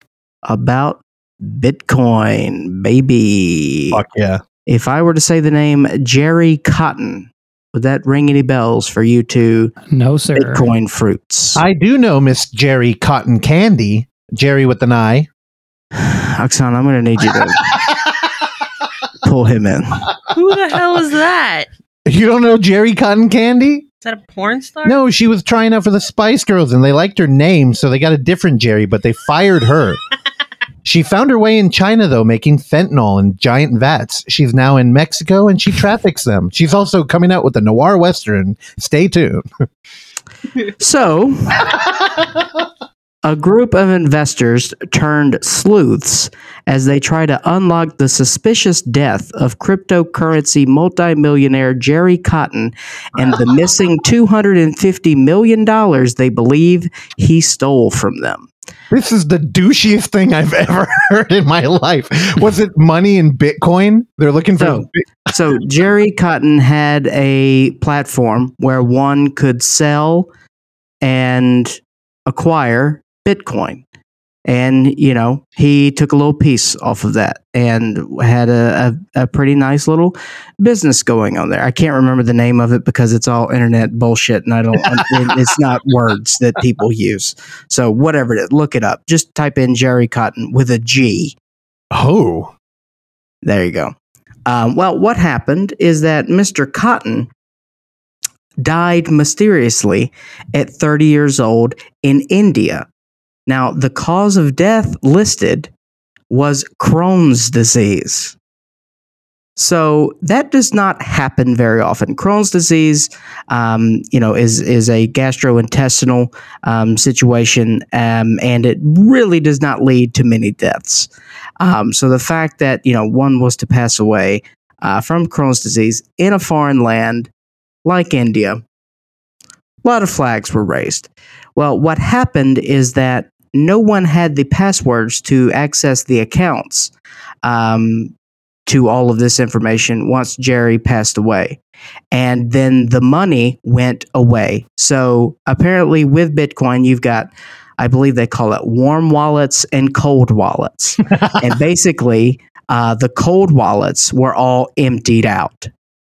about Bitcoin, baby. Fuck yeah. If I were to say the name Gerry Cotten, would that ring any bells for you two No, sir. Bitcoin fruits? I do know Miss Jerry Cotton Candy. Jerry with an eye. Oksana, I'm going to need you to pull him in. Who the hell is that? You don't know Jerry Cotton Candy? Is that a porn star? No, she was trying out for the Spice Girls and they liked her name, so they got a different Jerry, but they fired her. she found her way in China, though, making fentanyl in giant vats. She's now in Mexico and she traffics them. She's also coming out with a noir western. Stay tuned. So, a group of investors turned sleuths as they try to unlock the suspicious death of cryptocurrency multimillionaire Gerry Cotten and the missing $250 million they believe he stole from them. This is the douchiest thing I've ever heard in my life. Was it money in Bitcoin? They're looking for. So- So, Gerry Cotten had a platform where one could sell and acquire Bitcoin. And, you know, he took a little piece off of that and had a, a, a pretty nice little business going on there. I can't remember the name of it because it's all internet bullshit and I don't, it- it's not words that people use. So, whatever it is, look it up. Just type in Gerry Cotten with a G. oh, There you go. Um, well, what happened is that Mr. Cotten died mysteriously at 30 years old in India. Now, the cause of death listed was Crohn's disease. So that does not happen very often. Crohn's disease, um, you know, is is a gastrointestinal um, situation, um, and it really does not lead to many deaths. Um, so the fact that you know one was to pass away uh, from Crohn's disease in a foreign land like India, a lot of flags were raised. Well, what happened is that no one had the passwords to access the accounts um, to all of this information once Jerry passed away. And then the money went away. So apparently, with Bitcoin, you've got, I believe they call it warm wallets and cold wallets. and basically, uh, the cold wallets were all emptied out.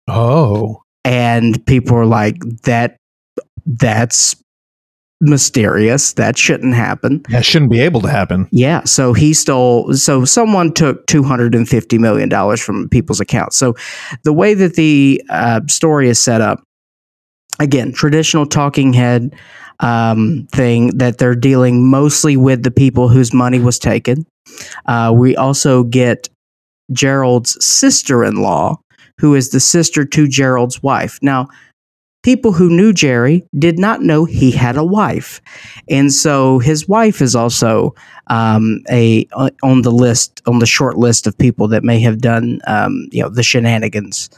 oh, And people were like, that, that's mysterious. That shouldn't happen. that shouldn't be able to happen. Yeah, so he stole. So someone took two hundred and fifty million dollars from people's accounts. So the way that the uh, story is set up, again, traditional talking head um, thing that they're dealing mostly with the people whose money was taken. Uh, we also get Gerald's sister-in-law, who is the sister to Gerald's wife. Now. People who knew Jerry did not know he had a wife, and so his wife is also um, a on the list on the short list of people that may have done um, you know the shenanigans,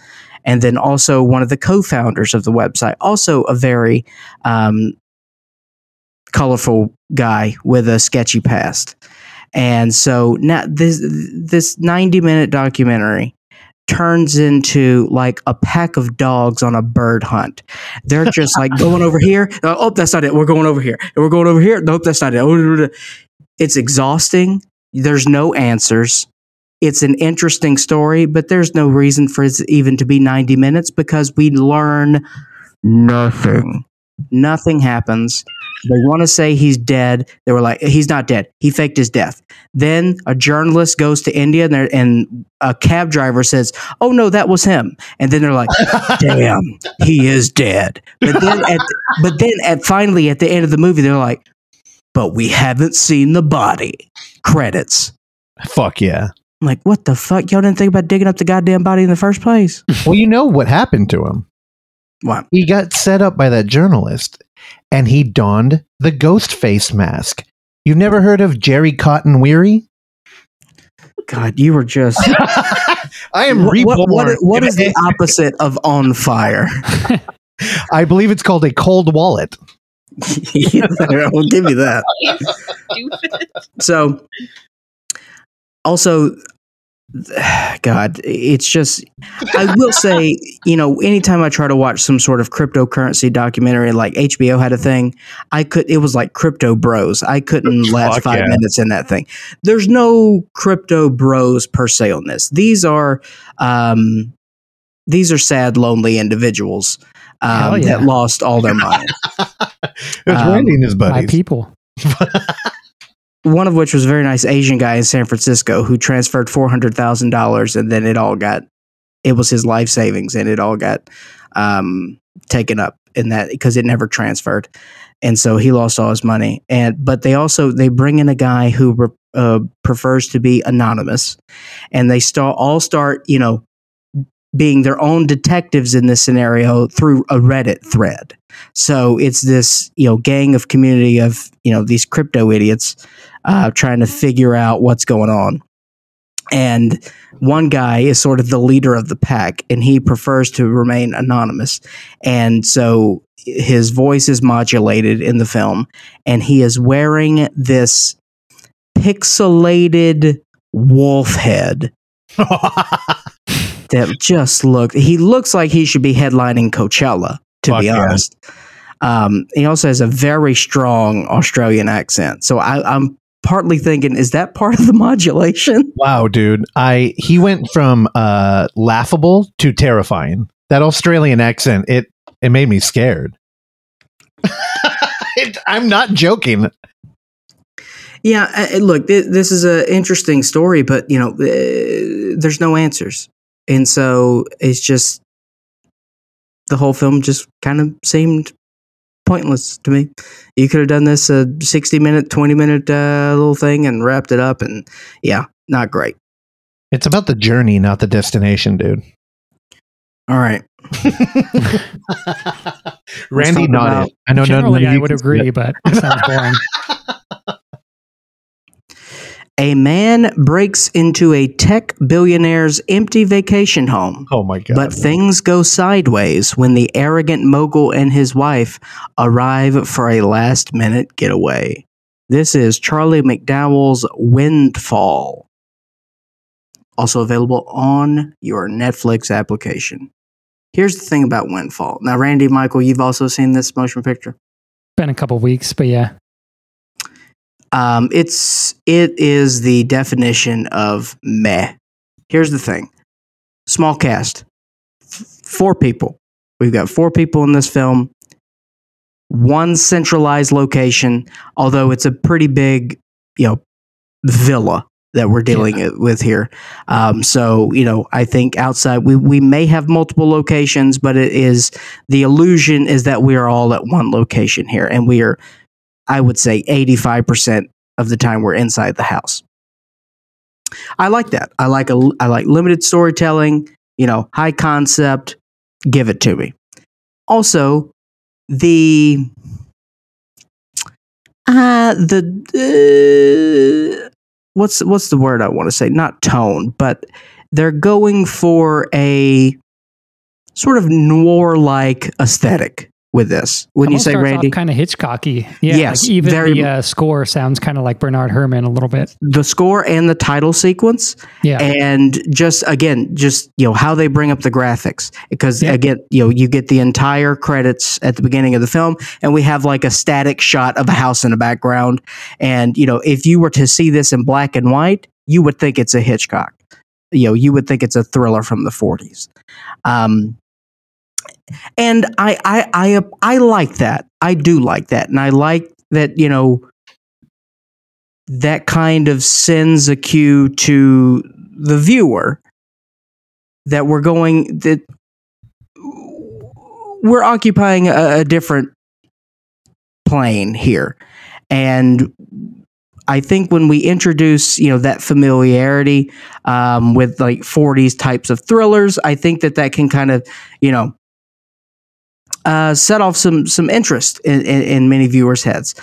and then also one of the co-founders of the website, also a very um, colorful guy with a sketchy past, and so now this this ninety minute documentary turns into like a pack of dogs on a bird hunt. They're just like going over here. Uh, oh, that's not it. We're going over here. And we're going over here. Nope, that's not it. Oh, It's exhausting. There's no answers. It's an interesting story, but there's no reason for it even to be 90 minutes because we learn nothing. Nothing happens. They want to say he's dead. They were like, he's not dead. He faked his death. Then a journalist goes to India and, and a cab driver says, "Oh no, that was him." And then they're like, "Damn, he is dead." But then, at, but then at finally at the end of the movie, they're like, "But we haven't seen the body." Credits. Fuck yeah. I'm like, what the fuck? Y'all didn't think about digging up the goddamn body in the first place? Well, you know what happened to him. What? He got set up by that journalist and he donned the ghost face mask. You've never heard of Jerry Cotton Weary? God, you were just. I am What, reborn. what, what, what in is the opposite of on fire? I believe it's called a cold wallet. I will give you that. So, also, God, it's just. I will say, you know, anytime I try to watch some sort of cryptocurrency documentary, like HBO had a thing, I could. It was like Crypto Bros. I couldn't last Fuck five yeah. minutes in that thing. There's no Crypto Bros per se on this. These are. um these are sad, lonely individuals um, yeah. that lost all their money. It was Um, Randy and his My buddies. people. one of which was a very nice Asian guy in San Francisco who transferred four hundred thousand dollars, and then it all got it was his life savings, and it all got um, taken up in that because it never transferred, and so he lost all his money. And but they also they bring in a guy who uh, prefers to be anonymous, and they all start you know being their own detectives in this scenario through a Reddit thread. So it's this you know gang of community of you know these crypto idiots uh, trying to figure out what's going on. And one guy is sort of the leader of the pack, and he prefers to remain anonymous. And so his voice is modulated in the film, and he is wearing this pixelated wolf head that just look. He looks like he should be headlining Coachella, to Fuck be yeah. honest. Um, he also has a very strong Australian accent. So I, I'm partly thinking, is that part of the modulation? wow, dude. I he went from uh laughable to terrifying. That Australian accent, it it made me scared. It- I'm not joking. Yeah, uh, uh, look, th- this is an interesting story, but you know, uh, there's no answers, and so it's just the whole film just kind of seemed pointless to me. You could have done this a 60 minute, 20 minute uh, little thing and wrapped it up, and yeah, not great. It's about the journey, not the destination, dude. All right, Randy nodded. I know none, Generally, none of I you would agree, it. but it sounds boring. a man breaks into a tech billionaire's empty vacation home. Oh my god! But things go sideways when the arrogant mogul and his wife arrive for a last minute getaway. This is Charlie McDowell's Windfall. Also available on your Netflix application. Here's the thing about Windfall. Now, Randy, Michael, you've also seen this motion picture. Been a couple weeks, but yeah. Um, it's it is the definition of meh. Here's the thing: small cast, F- four people. We've got four people in this film. One centralized location, although it's a pretty big, you know, villa that we're dealing it- with here. Um, so you know, I think outside we we may have multiple locations, but it is the illusion is that we are all at one location here, and we are I would say 85% of the time we're inside the house. I like that. I like a I like limited storytelling, you know, high concept, give it to me. Also, the uh the uh, what's what's the word I want to say? Not tone, but they're going for a sort of noir like aesthetic with this. When you say Randy, kind of Hitchcocky. Yeah, Yes, like even very the uh, score sounds kind of like Bernard Herrmann a little bit. the score and the title sequence Yeah, and just again just you know how they bring up the graphics because Yeah. again you know you get the entire credits at the beginning of the film and we have like a static shot of a house in the background and you know if you were to see this in black and white you would think it's a hitchcock you know you would think it's a thriller from the 40s um and I, I I I like that. I do like that, and I like that. You know, that kind of sends a cue to the viewer that we're going that we're occupying a, a different plane here, and I think when we introduce, you know, that familiarity um, with like 40s types of thrillers, I think that that can kind of, you know, uh, set off some some interest in, in, in many viewers' heads.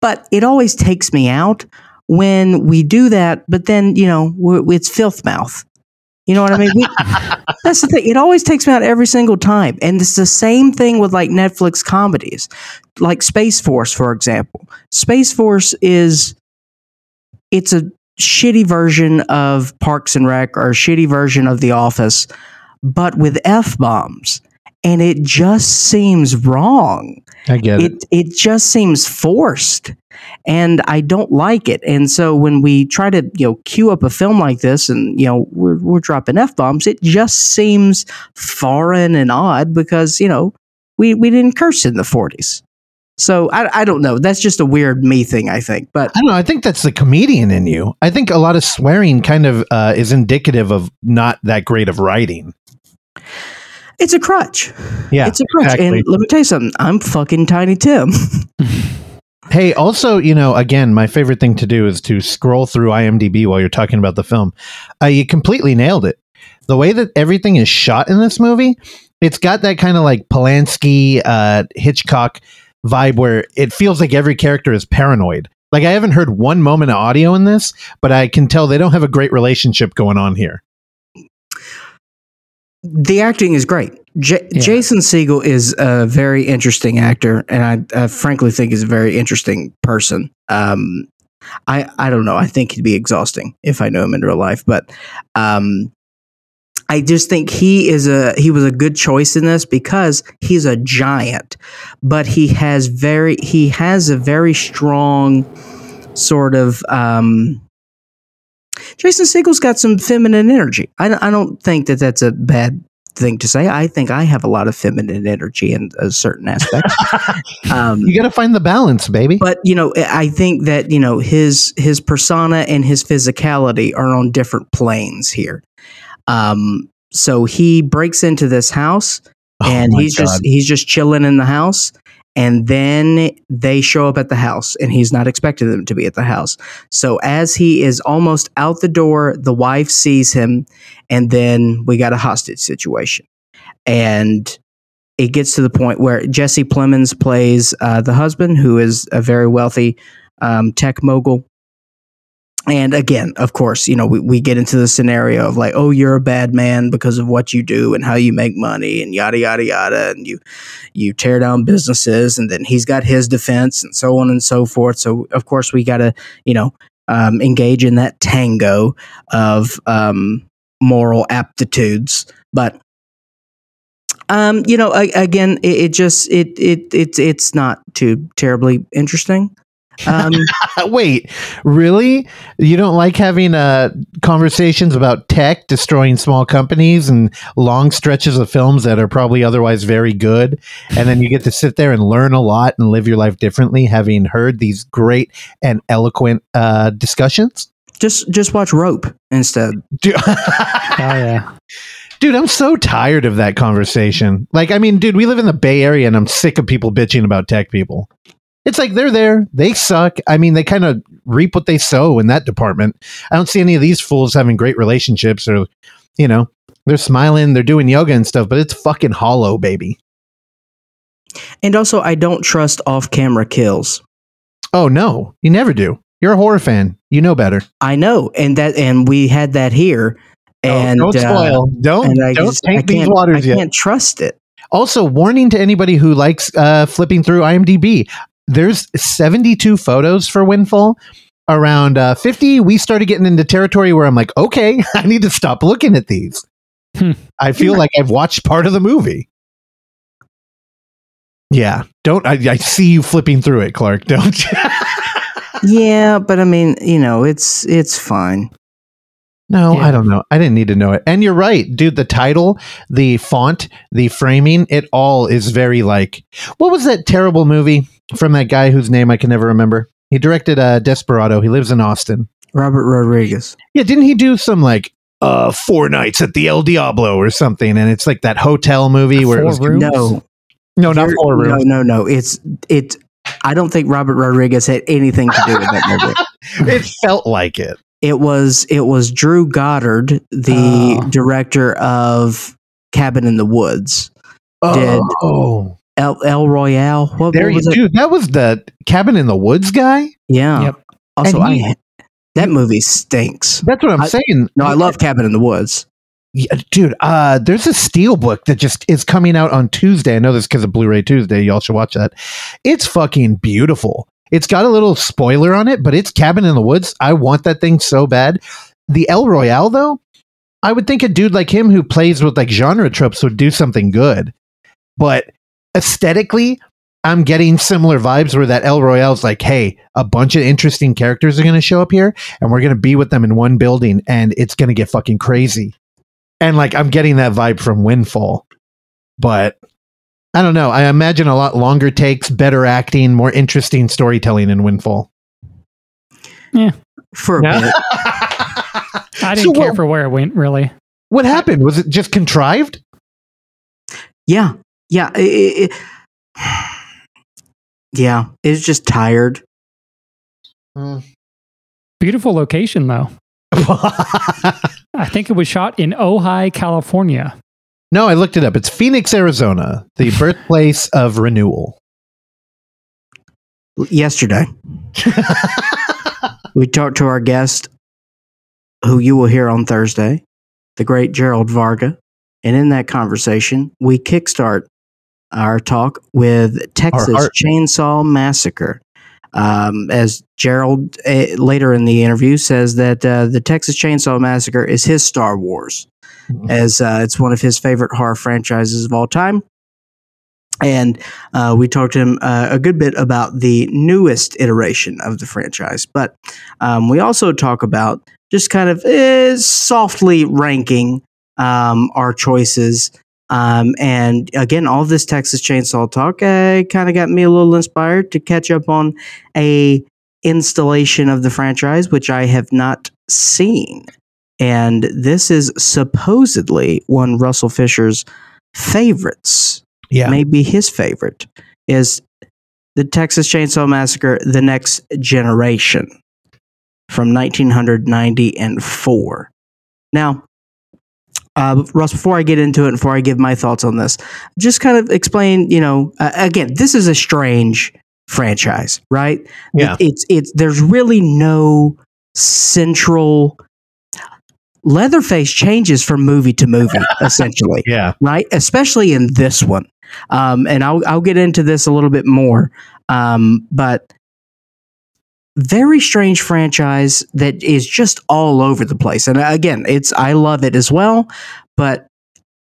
But it always takes me out when we do that. But then, you know, it's filth mouth. You know what I mean? We, that's the thing. It always takes me out every single time. And it's the same thing with like Netflix comedies, like Space Force, for example. Space Force is it's a shitty version of Parks and Rec or a shitty version of The Office, but with F bombs. And it just seems wrong. I get it. It it just seems forced. And I don't like it. And so when we try to, you know, queue up a film like this and, you know, we're we're dropping F bombs, it just seems foreign and odd because, you know, we, we didn't curse in the forties. So I, I don't know. That's just a weird me thing, I think. But I don't know. I think that's the comedian in you. I think a lot of swearing kind of uh, is indicative of not that great of writing. It's a crutch. Yeah, it's a crutch. exactly. And let me tell you something. I'm fucking Tiny Tim. Hey, also, you know, again, my favorite thing to do is to scroll through IMDb while you're talking about the film. Uh, you completely nailed it. The way that everything is shot in this movie, it's got that kind of like Polanski, uh, Hitchcock vibe where it feels like every character is paranoid. Like I haven't heard one moment of audio in this, but I can tell they don't have a great relationship going on here. The acting is great. J- Yeah. Jason Segel is a very interesting actor, and I, I frankly think is a very interesting person. Um, I I don't know. I think he'd be exhausting if I knew him in real life, but um, I just think he is a he was a good choice in this because he's a giant, but he has very he has a very strong sort of um, Jason Segel's got some feminine energy. I, I don't think that that's a bad thing to say. I think I have a lot of feminine energy in a certain aspect. um, You got to find the balance, baby. but you know, I think that you know his his persona and his physicality are on different planes here. Um, so he breaks into this house Oh and he's God. just he's just chilling in the house and then they show up at the house and he's not expecting them to be at the house. So as he is almost out the door the wife sees him and then we got a hostage situation. And it gets to the point where jesse plemons plays uh, the husband who is a very wealthy um, tech mogul and again, of course, you know, we, we get into the scenario of like, oh, you're a bad man because of what you do and how you make money and yada yada yada, and you you tear down businesses, and then he's got his defense and so on and so forth. So of course, we got to you know um, engage in that tango of um, moral aptitudes, but. Um, you know, I, again, it, it just it it it's it's not too terribly interesting. Um, Wait, really? You don't like having uh, conversations about tech destroying small companies and long stretches of films that are probably otherwise very good, and then you get to sit there and learn a lot and live your life differently, having heard these great and eloquent uh, discussions? just just watch Rope instead. Dude, Oh yeah. dude, I'm so tired of that conversation. Like, I mean, dude, we live in the Bay Area, and I'm sick of people bitching about tech people. It's like they're there, they suck. I mean, they kind of reap what they sow in that department. I don't see any of these fools having great relationships, or you know, they're smiling, they're doing yoga and stuff, but it's fucking hollow, baby. And also, I don't trust off-camera kills. Oh no, you never do. You're a horror fan. You know better. I know, and that and we had that here. And Oh, don't uh, spoil. don't and I don't I these waters I yet. I can't trust it. Also, warning to anybody who likes uh, flipping through IMDb. There's 72 photos for Windfall. Around uh, 50, we started getting into territory where I'm like, okay, I need to stop looking at these. Hmm. I feel like I've watched part of the movie. Yeah, don't. I, I see you flipping through it, Clark. Don't. yeah, but I mean, you know, it's it's fine. No, Yeah. I don't know. I didn't need to know it. And you're right, dude. The title, the font, the framing, it all is very like. What was that terrible movie from that guy whose name I can never remember? He directed uh, Desperado. He lives in Austin. Robert Rodriguez. Yeah, didn't he do some like uh four nights at the El Diablo or something? And it's like that hotel movie where it was rooms? No, no, not You're- four rooms. No, no, no. It's it. I don't think Robert Rodriguez had anything to do with that movie. it felt like it. It was it was Drew Goddard, the Oh. director of Cabin in the Woods. Did- Oh, El, El Royale. What, there what you was it? dude. That was the Cabin in the Woods guy. Yeah. Yep. Also, he- I that movie stinks. That's what I'm I- saying. No, I love Cabin in the Woods. Yeah, dude, uh, there's a steel book that just is coming out on Tuesday. I know this because of Blu-ray Tuesday. Y'all should watch that. It's fucking beautiful. It's got a little spoiler on it, but it's Cabin in the Woods. I want that thing so bad. The El Royale, though, I would think a dude like him who plays with like genre tropes would do something good. But aesthetically, I'm getting similar vibes where that El Royale's like, hey, a bunch of interesting characters are going to show up here, and we're going to be with them in one building, and it's going to get fucking crazy and like I'm getting that vibe from Windfall, but I don't know. I imagine a lot longer takes, better acting, more interesting storytelling in Windfall. Yeah. For a bit. I So didn't care what- for where it went, really. What happened? Was it just contrived? Yeah. Yeah. it- it- yeah. It's just tired. Mm. Beautiful location, though. I think it was shot in Ojai, California. no, I looked it up. It's Phoenix, Arizona, the birthplace of renewal. Yesterday, we talked to our guest, who you will hear on Thursday, the great Gerald Varga. And in that conversation, we kickstart our talk with Texas. Chainsaw Massacre. Um, as Gerald uh, later in the interview says that uh, the Texas Chainsaw Massacre is his Star Wars, as uh, it's one of his favorite horror franchises of all time. And uh, we talked to him uh, a good bit about the newest iteration of the franchise, but um, we also talk about just kind of eh, softly ranking um, our choices. Um, and again, all this Texas Chainsaw talk uh, kind of got me a little inspired to catch up on a installation of the franchise, which I have not seen. And this is supposedly one Russell Fisher's favorites Yeah. maybe his favorite is the Texas Chainsaw Massacre: The Next Generation from 1994. Now, uh, Russ, before I get into it, before I give my thoughts on this, just kind of explain. You know, uh, again, this is a strange franchise, right? Yeah. it's it's there's really no central. Leatherface changes from movie to movie, essentially Yeah. right? Especially in this one. Um, and I'll I'll get into this a little bit more. Um, but very strange franchise that is just all over the place. And again, it's I love it as well, but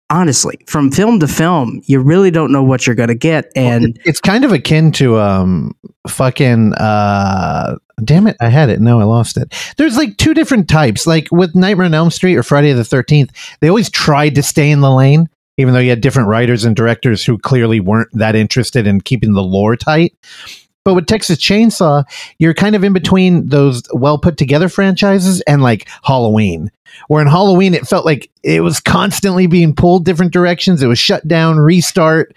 honestly, from film to film, you really don't know what you're going to get. And It- it's kind of akin to um fucking uh damn it i had it no i lost it there's like two different types like with nightmare on elm street or friday the 13th they always tried to stay in the lane even though you had different writers and directors who clearly weren't that interested in keeping the lore tight but with texas chainsaw you're kind of in between those well put together franchises and like halloween where in halloween it felt like it was constantly being pulled different directions. It was shut down restart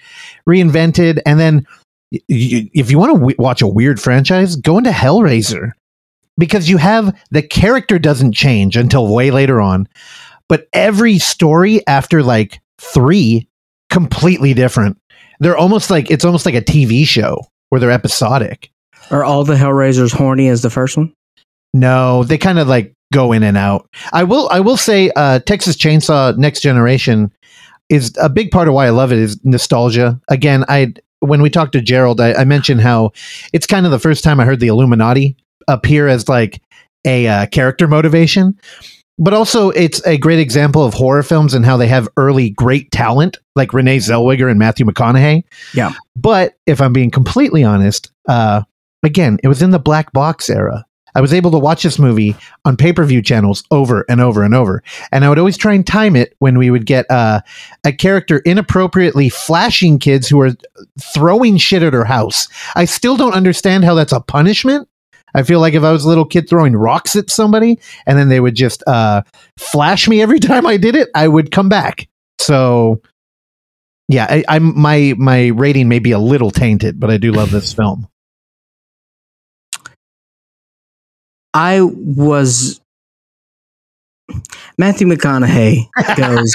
reinvented and then y- y- if you want to w- watch a weird franchise go into hellraiser because you have the character doesn't change until way later on but every story after like three completely different. They're almost like it's almost like a tv show where they're episodic are all the Hellraisers horny as the first one? no, they kind of like go in and out. I will I will say uh Texas Chainsaw Next Generation is a big part of why I love it is nostalgia. Again, I when we talked to Gerald, I, I mentioned how it's kind of the first time I heard the Illuminati appear as like a uh, character motivation. But also, it's a great example of horror films and how they have early great talent, like Renee Zellweger and Matthew McConaughey. Yeah. But if I'm being completely honest, uh, again, it was in the black box era. I was able to watch this movie on pay per view channels over and over and over. And I would always try and time it when we would get uh, a character inappropriately flashing kids who are throwing shit at her house. I still don't understand how that's a punishment. I feel like if I was a little kid throwing rocks at somebody and then they would just uh, flash me every time I did it, I would come back. So, yeah, I, I'm my my rating may be a little tainted, but I do love this film. I was Matthew McConaughey goes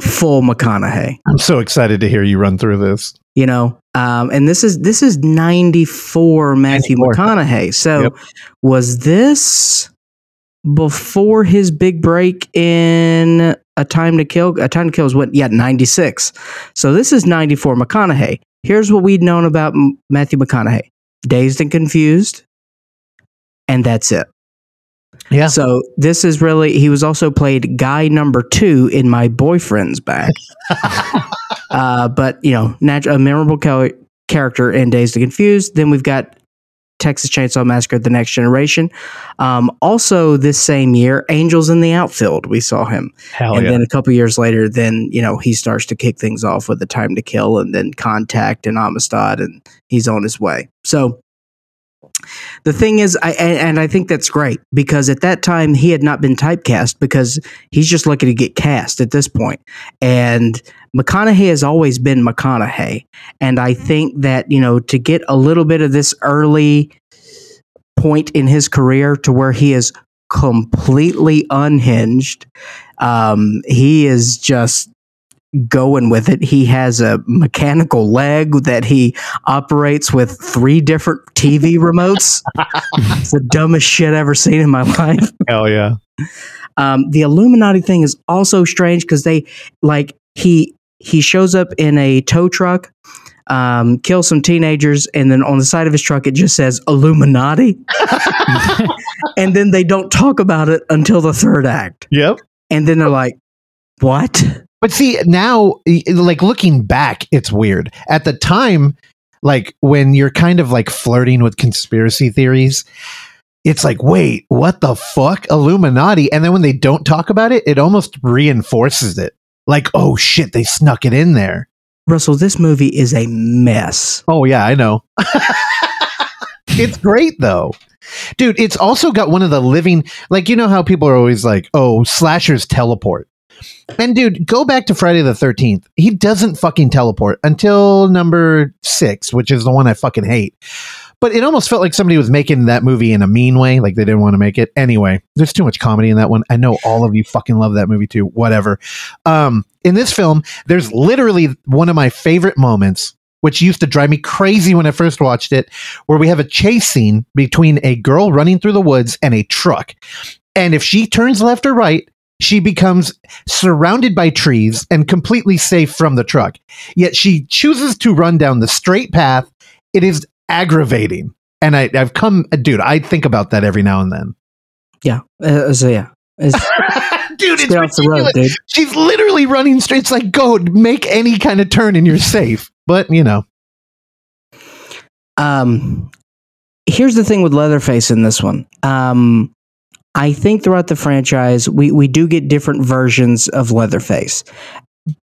full McConaughey. I'm so excited to hear you run through this. You know, um, and this is this is ninety four Matthew 94. McConaughey. So Yep. was this before his big break in A Time to Kill? A Time to Kill is what? Yeah, ninety six. So this is ninety four McConaughey. Here's what we'd known about M- Matthew McConaughey: Dazed and Confused, and that's it. Yeah. So this is really he was also played guy number two in my boyfriend's back. uh, but you know, nat- a memorable char- character in Dazed and Confused. Then we've got Texas Chainsaw Massacre: The Next Generation. Um, also, this same year, Angels in the Outfield. We saw him, Hell and yeah. then a couple years later, then you know he starts to kick things off with The Time to Kill, and then Contact and Amistad, and he's on his way. So the thing is, I and, I think that's great because at that time he had not been typecast because he's just looking to get cast at this point. And McConaughey has always been McConaughey, and I think that you know to get a little bit of this early point in his career to where he is completely unhinged. Um, he is just going with it. He has a mechanical leg that he operates with three different TV remotes. it's the dumbest shit I've ever seen in my life. Hell yeah. Um, the Illuminati thing is also strange because they like he he shows up in a tow truck, um, kills some teenagers, and then on the side of his truck it just says Illuminati, and then they don't talk about it until the third act, Yep. and then they're like, "What?" But see, now, like looking back, it's weird. At the time, like when you're kind of like flirting with conspiracy theories, it's like, wait, what the fuck? Illuminati. And then when they don't talk about it, it almost reinforces it. Like, oh shit, they snuck it in there. Russell, this movie is a mess. Oh, yeah, I know. it's great though. Dude, it's also got one of the living, like, you know how people are always like, oh, slashers teleport. And dude, go back to Friday the 13th. He doesn't fucking teleport until number six, which is the one I fucking hate. But it almost felt like somebody was making that movie in a mean way, like they didn't want to make it. Anyway, there's too much comedy in that one. I know all of you fucking love that movie too. Whatever. Um, in this film, there's literally one of my favorite moments, which used to drive me crazy when I first watched it, where we have a chase scene between a girl running through the woods and a truck. And if she turns left or right, she becomes surrounded by trees and completely safe from the truck. Yet she chooses to run down the straight path. It is aggravating. And I, I've come, dude, I think about that every now and then. Yeah. Uh, so yeah, it's, dude, it's the road, dude. She's literally running straight. It's like, go make any kind of turn and you're safe. But, you know, Um, here's the thing with Leatherface in this one. Um, I think throughout the franchise, we, we do get different versions of Leatherface.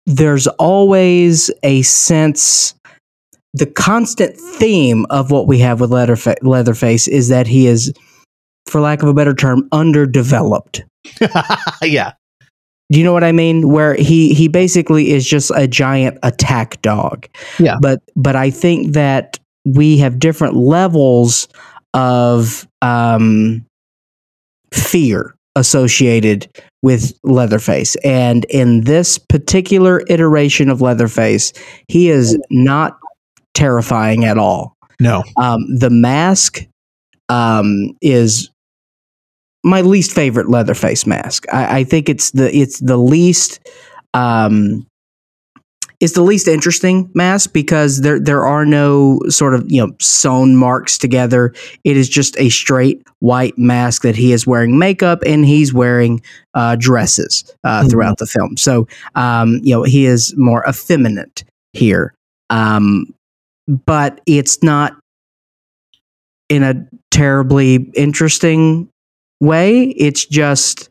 There's always a sense, the constant theme of what we have with Leatherfa- Leatherface is that he is, for lack of a better term, underdeveloped. yeah. Do you know what I mean? Where he he basically is just a giant attack dog. Yeah. But but I think that we have different levels of um, fear associated with Leatherface, and in this particular iteration of Leatherface, he is not terrifying at all. No. Um, the mask um, is my least favorite Leatherface mask. I, I think it's the it's the least um, it's the least interesting mask because there there are no sort of you know sewn marks together. It is just a straight white mask that he is wearing makeup and he's wearing uh, dresses uh, Mhm. throughout the film. So um, you know he is more effeminate here, um, but it's not in a terribly interesting way. It's just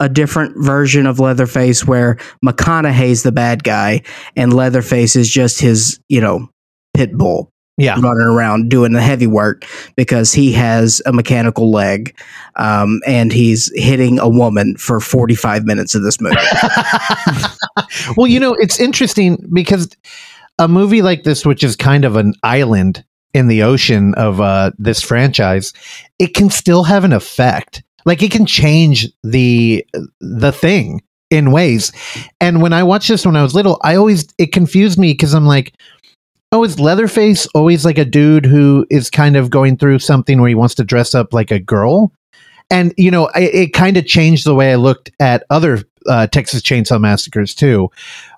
a different version of Leatherface where McConaughey's the bad guy and Leatherface is just his, you know, pit bull Yeah. running around doing the heavy work because he has a mechanical leg um, and he's hitting a woman for 45 minutes of this movie. well, you know, it's interesting because a movie like this, which is kind of an island in the ocean of uh, this franchise, it can still have an effect. Like it can change the the thing in ways. And when I watched this when I was little, I always it confused me because I'm like, oh, is Leatherface always like a dude who is kind of going through something where he wants to dress up like a girl? And you know, it, it kind of changed the way I looked at other uh, Texas Chainsaw Massacres too,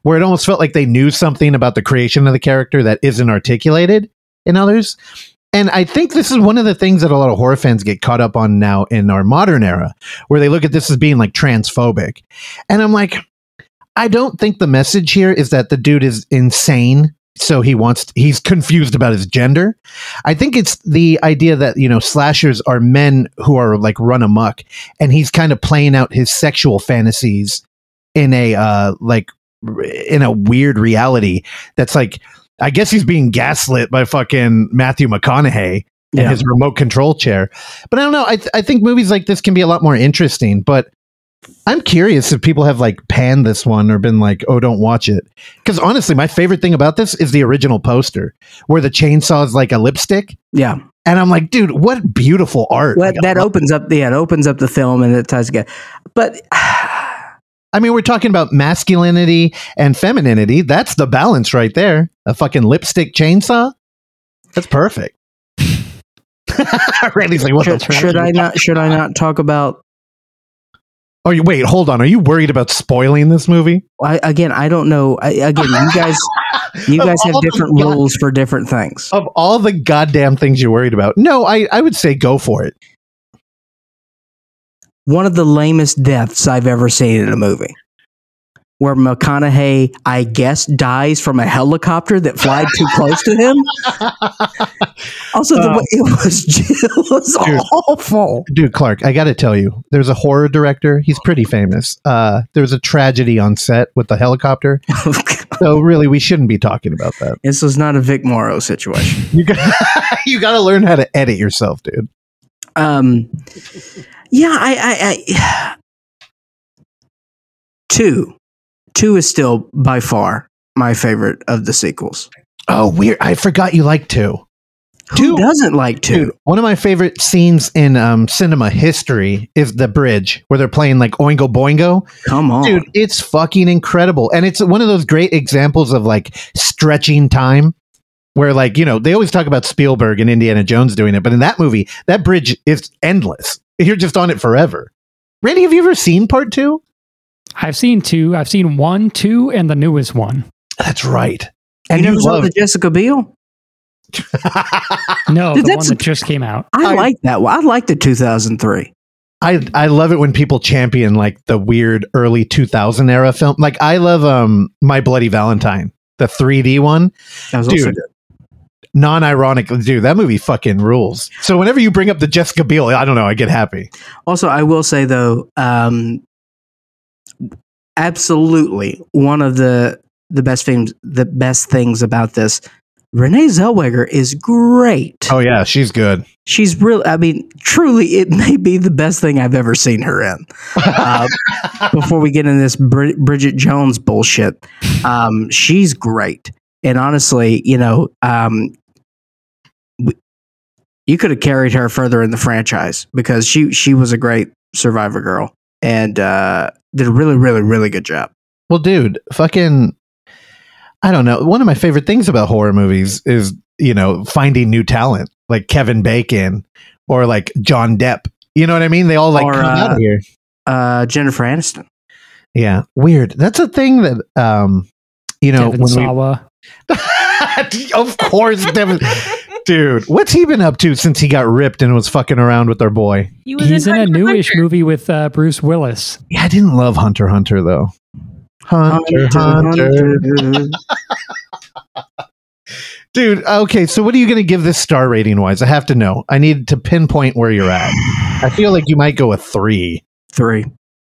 where it almost felt like they knew something about the creation of the character that isn't articulated in others. And I think this is one of the things that a lot of horror fans get caught up on now in our modern era, where they look at this as being like transphobic. And I'm like, I don't think the message here is that the dude is insane. So he wants, he's confused about his gender. I think it's the idea that, you know, slashers are men who are like run amok and he's kind of playing out his sexual fantasies in a, uh, like, in a weird reality that's like, I guess he's being gaslit by fucking Matthew McConaughey in Yeah. his remote control chair. But I don't know. I, th- I think movies like this can be a lot more interesting. But I'm curious if people have like panned this one or been like, oh, don't watch it. Because honestly, my favorite thing about this is the original poster where the chainsaw is like a lipstick. Yeah. And I'm like, dude, what beautiful art. Well, Like, that opens up, yeah, it opens up the film and it ties together. But I mean, we're talking about masculinity and femininity. That's the balance right there. A fucking lipstick chainsaw. That's perfect. Randy's like, what should, should I not? Should I not talk about? Oh, you wait, hold on. Are you worried about spoiling this movie? I, again, I don't know. I, again, you guys, you guys have different god- rules for different things. Of all the goddamn things you're worried about, no, I, I would say go for it. One of the lamest deaths I've ever seen in a movie, where McConaughey, I guess, dies from a helicopter that flied too close to him. Also, the Uh, way it was, it was Dude. awful. Dude, Clark, I got to tell you, there's a horror director. He's pretty famous. Uh, there was a tragedy on set with the helicopter. So, really, we shouldn't be talking about that. this was not a Vic Morrow situation. You got, you got to learn how to edit yourself, dude. Um, yeah, I, I, I, two, two is still by far my favorite of the sequels. Oh, weird. I forgot you like two. Who Two- doesn't like two? Dude, one of my favorite scenes in um, cinema history is the bridge where they're playing like Oingo Boingo. Come on, Dude, it's fucking incredible. And it's one of those great examples of like stretching time where like, you know, they always talk about Spielberg and Indiana Jones doing it, but in that movie, that bridge is endless. You're just on it forever. Randy, have you ever seen part two? I've seen two. I've seen one, two, and the newest one. That's right. And you, never saw love the Jessica Biel? No, Dude, the that's one that just came out. I, I- like that. one. I like the 2003. I I love it when people champion like the weird early 2000 era film. Like I love um My Bloody Valentine, the 3D one. That was also Dude. Good. Non-ironic, dude, that movie fucking rules. So whenever you bring up the Jessica Biel, I don't know, I get happy. Also, I will say though, um, absolutely one of the the best things the best things about this. Renee Zellweger is great. Oh yeah, she's good. She's real. I mean, truly, it may be the best thing I've ever seen her in. Uh, before we get into this Brid- Bridget Jones bullshit, um, she's great. And honestly, you know, um, you could have carried her further in the franchise because she she was a great Survivor girl and uh, did a really, really, really good job. Well, dude, fucking I don't know. One of my favorite things about horror movies is, you know, finding new talent, like Kevin Bacon or like John Depp. You know what I mean? They all like Or, come uh, out of here. Uh, Jennifer Aniston. Yeah, weird. That's a thing that um you know Devon when Sawa. we Of course, Devon Dude, what's he been up to since he got ripped and was fucking around with our boy? He was He's in a Hunter x newish Hunter. movie with uh, Bruce Willis. Yeah, I didn't love Hunter Hunter though. Hunter, Hunter. Dude, okay, so what are you going to give this star rating wise? I have to know. I need to pinpoint where you're at. I feel like you might go a three. Three.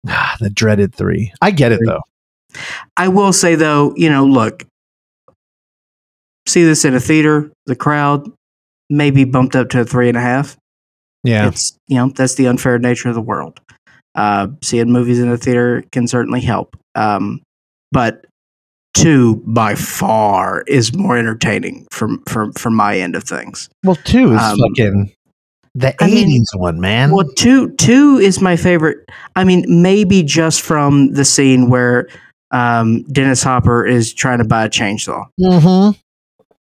Ah, the dreaded three. I get it though. I will say though, you know, look, see this in a theater, the crowd may be bumped up to a three and a half. Yeah. It's you know that's the unfair nature of the world. Uh, seeing movies in a theater can certainly help, um, but two by far is more entertaining from from from my end of things. Well, two is Um, fucking the I mean- 80s one, man. Well, two two is my favorite. I mean, maybe just from the scene where um, Dennis Hopper is trying to buy a chainsaw. mm-hmm.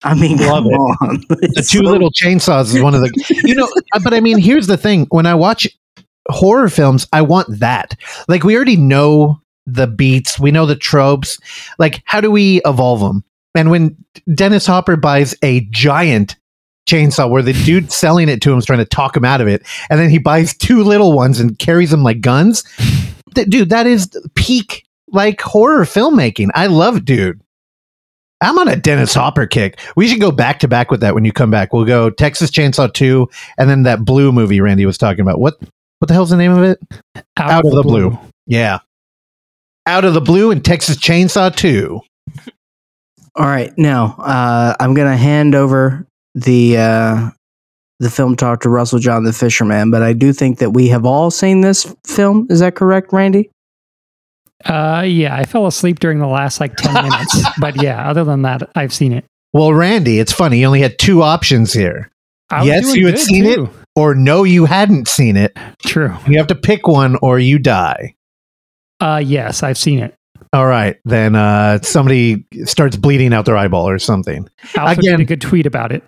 I mean, Love it. The two so- little chainsaws is one of the, you know, uh, but I mean, here's the thing when I watch horror films, I want that. Like, we already know the beats, we know the tropes. Like, how do we evolve them? And when Dennis Hopper buys a giant chainsaw where the dude selling it to him is trying to talk him out of it, and then he buys two little ones and carries them like guns, dude, that is peak like horror filmmaking. I love dude. I'm on a Dennis Hopper kick. We should go back to back with that when you come back. We'll go Texas Chainsaw 2 and then that blue movie Randy was talking about. What what the hell's the name of it? Out of the Blue. Yeah. Out of the Blue and Texas Chainsaw 2. All right, now uh, I'm going to hand over the uh, the film talk to Russell John, the Fisherman. But I do think that we have all seen this film. Is that correct, Randy? Uh, yeah, I fell asleep during the last like 10 minutes. but yeah, other than that, I've seen it. Well, Randy, it's funny. You only had two options here. Yes, you had good, seen it. Or no, you hadn't seen it. True. You have to pick one or you die. Uh, yes, I've seen it. All right. Then uh, somebody starts bleeding out their eyeball or something. I also Again- did a good tweet about it.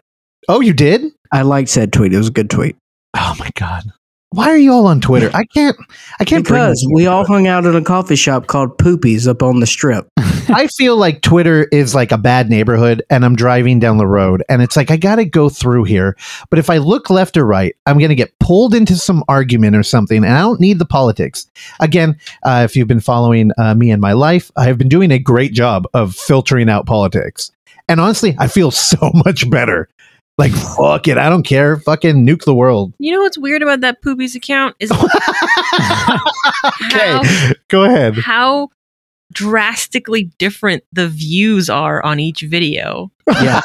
Oh, you did? I liked said tweet. It was a good tweet. Oh my god. Why are you all on Twitter? I can't I can't Because we all hung out at a coffee shop called Poopies up on the strip. I feel like Twitter is like a bad neighborhood and I'm driving down the road and it's like I got to go through here. But if I look left or right, I'm going to get pulled into some argument or something and I don't need the politics. Again, uh, if you've been following uh, me and my life, I have been doing a great job of filtering out politics. And honestly, I feel so much better. Like fuck it, I don't care. Fucking nuke the world. You know what's weird about that Poopies account is okay, how, go ahead. how drastically different the views are on each video. Yeah.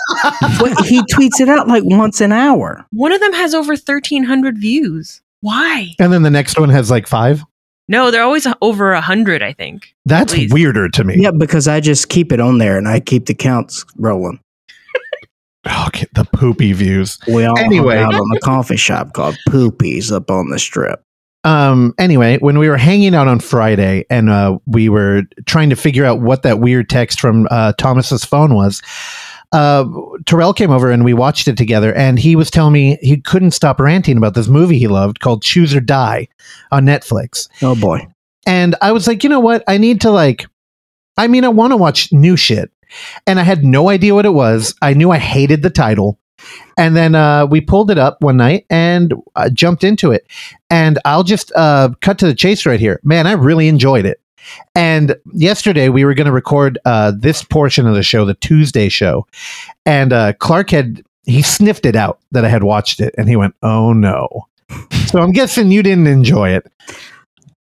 he tweets it out like once an hour. One of them has over 1,300 views. Why? And then the next one has like five. No, they're always over 100, I think. That's weirder to me. Yeah, because I just keep it on there and I keep the counts rolling. Okay, the poopy views. We all Anyway. hung out on a coffee shop called Poopies up on the strip. Um. Anyway, when we were hanging out on Friday and uh, we were trying to figure out what that weird text from uh, Thomas's phone was, uh, Terrell came over and we watched it together. And he was telling me he couldn't stop ranting about this movie he loved called Choose or Die on Netflix. Oh boy. And I was like, you know what? I need to like, I mean, I want to watch new shit. And I had no idea what it was. I knew I hated the title. And then uh, we pulled it up one night and uh, jumped into it. And I'll just uh, cut to the chase right here. Man, I really enjoyed it. And yesterday we were going to record uh, this portion of the show, the Tuesday show. And uh, Clark had, he sniffed it out that I had watched it. And he went, oh no. So I'm guessing you didn't enjoy it.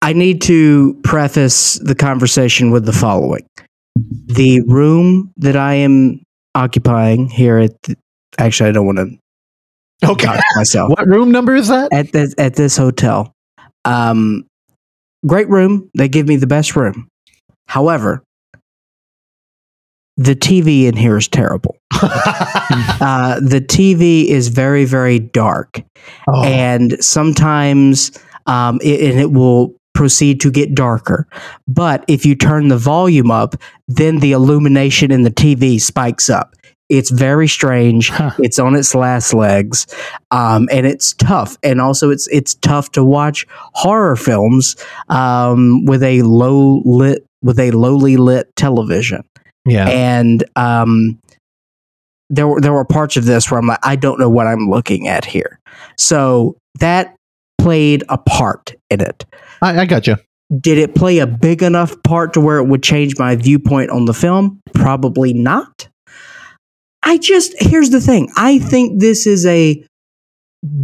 I need to preface the conversation with the following. The room that I am occupying here at the, actually I don't want to Okay. myself. What room number is that? At this at this hotel. Um great room. They give me the best room. However, the TV in here is terrible. Uh, the TV is very, very dark. Oh. and sometimes um, it, and it will proceed to get darker. But if you turn the volume up, then the illumination in the TV spikes up. It's very strange. Huh. It's on its last legs, um, and it's tough. And also, it's it's tough to watch horror films um, with a low lit with a lowly lit television yeah. and um, there were there were parts of this where I'm like, I don't know what I'm looking at here. So that played a part in it. I, I got you. Did it play a big enough part to where it would change my viewpoint on the film? Probably not. I just here's the thing. I think this is a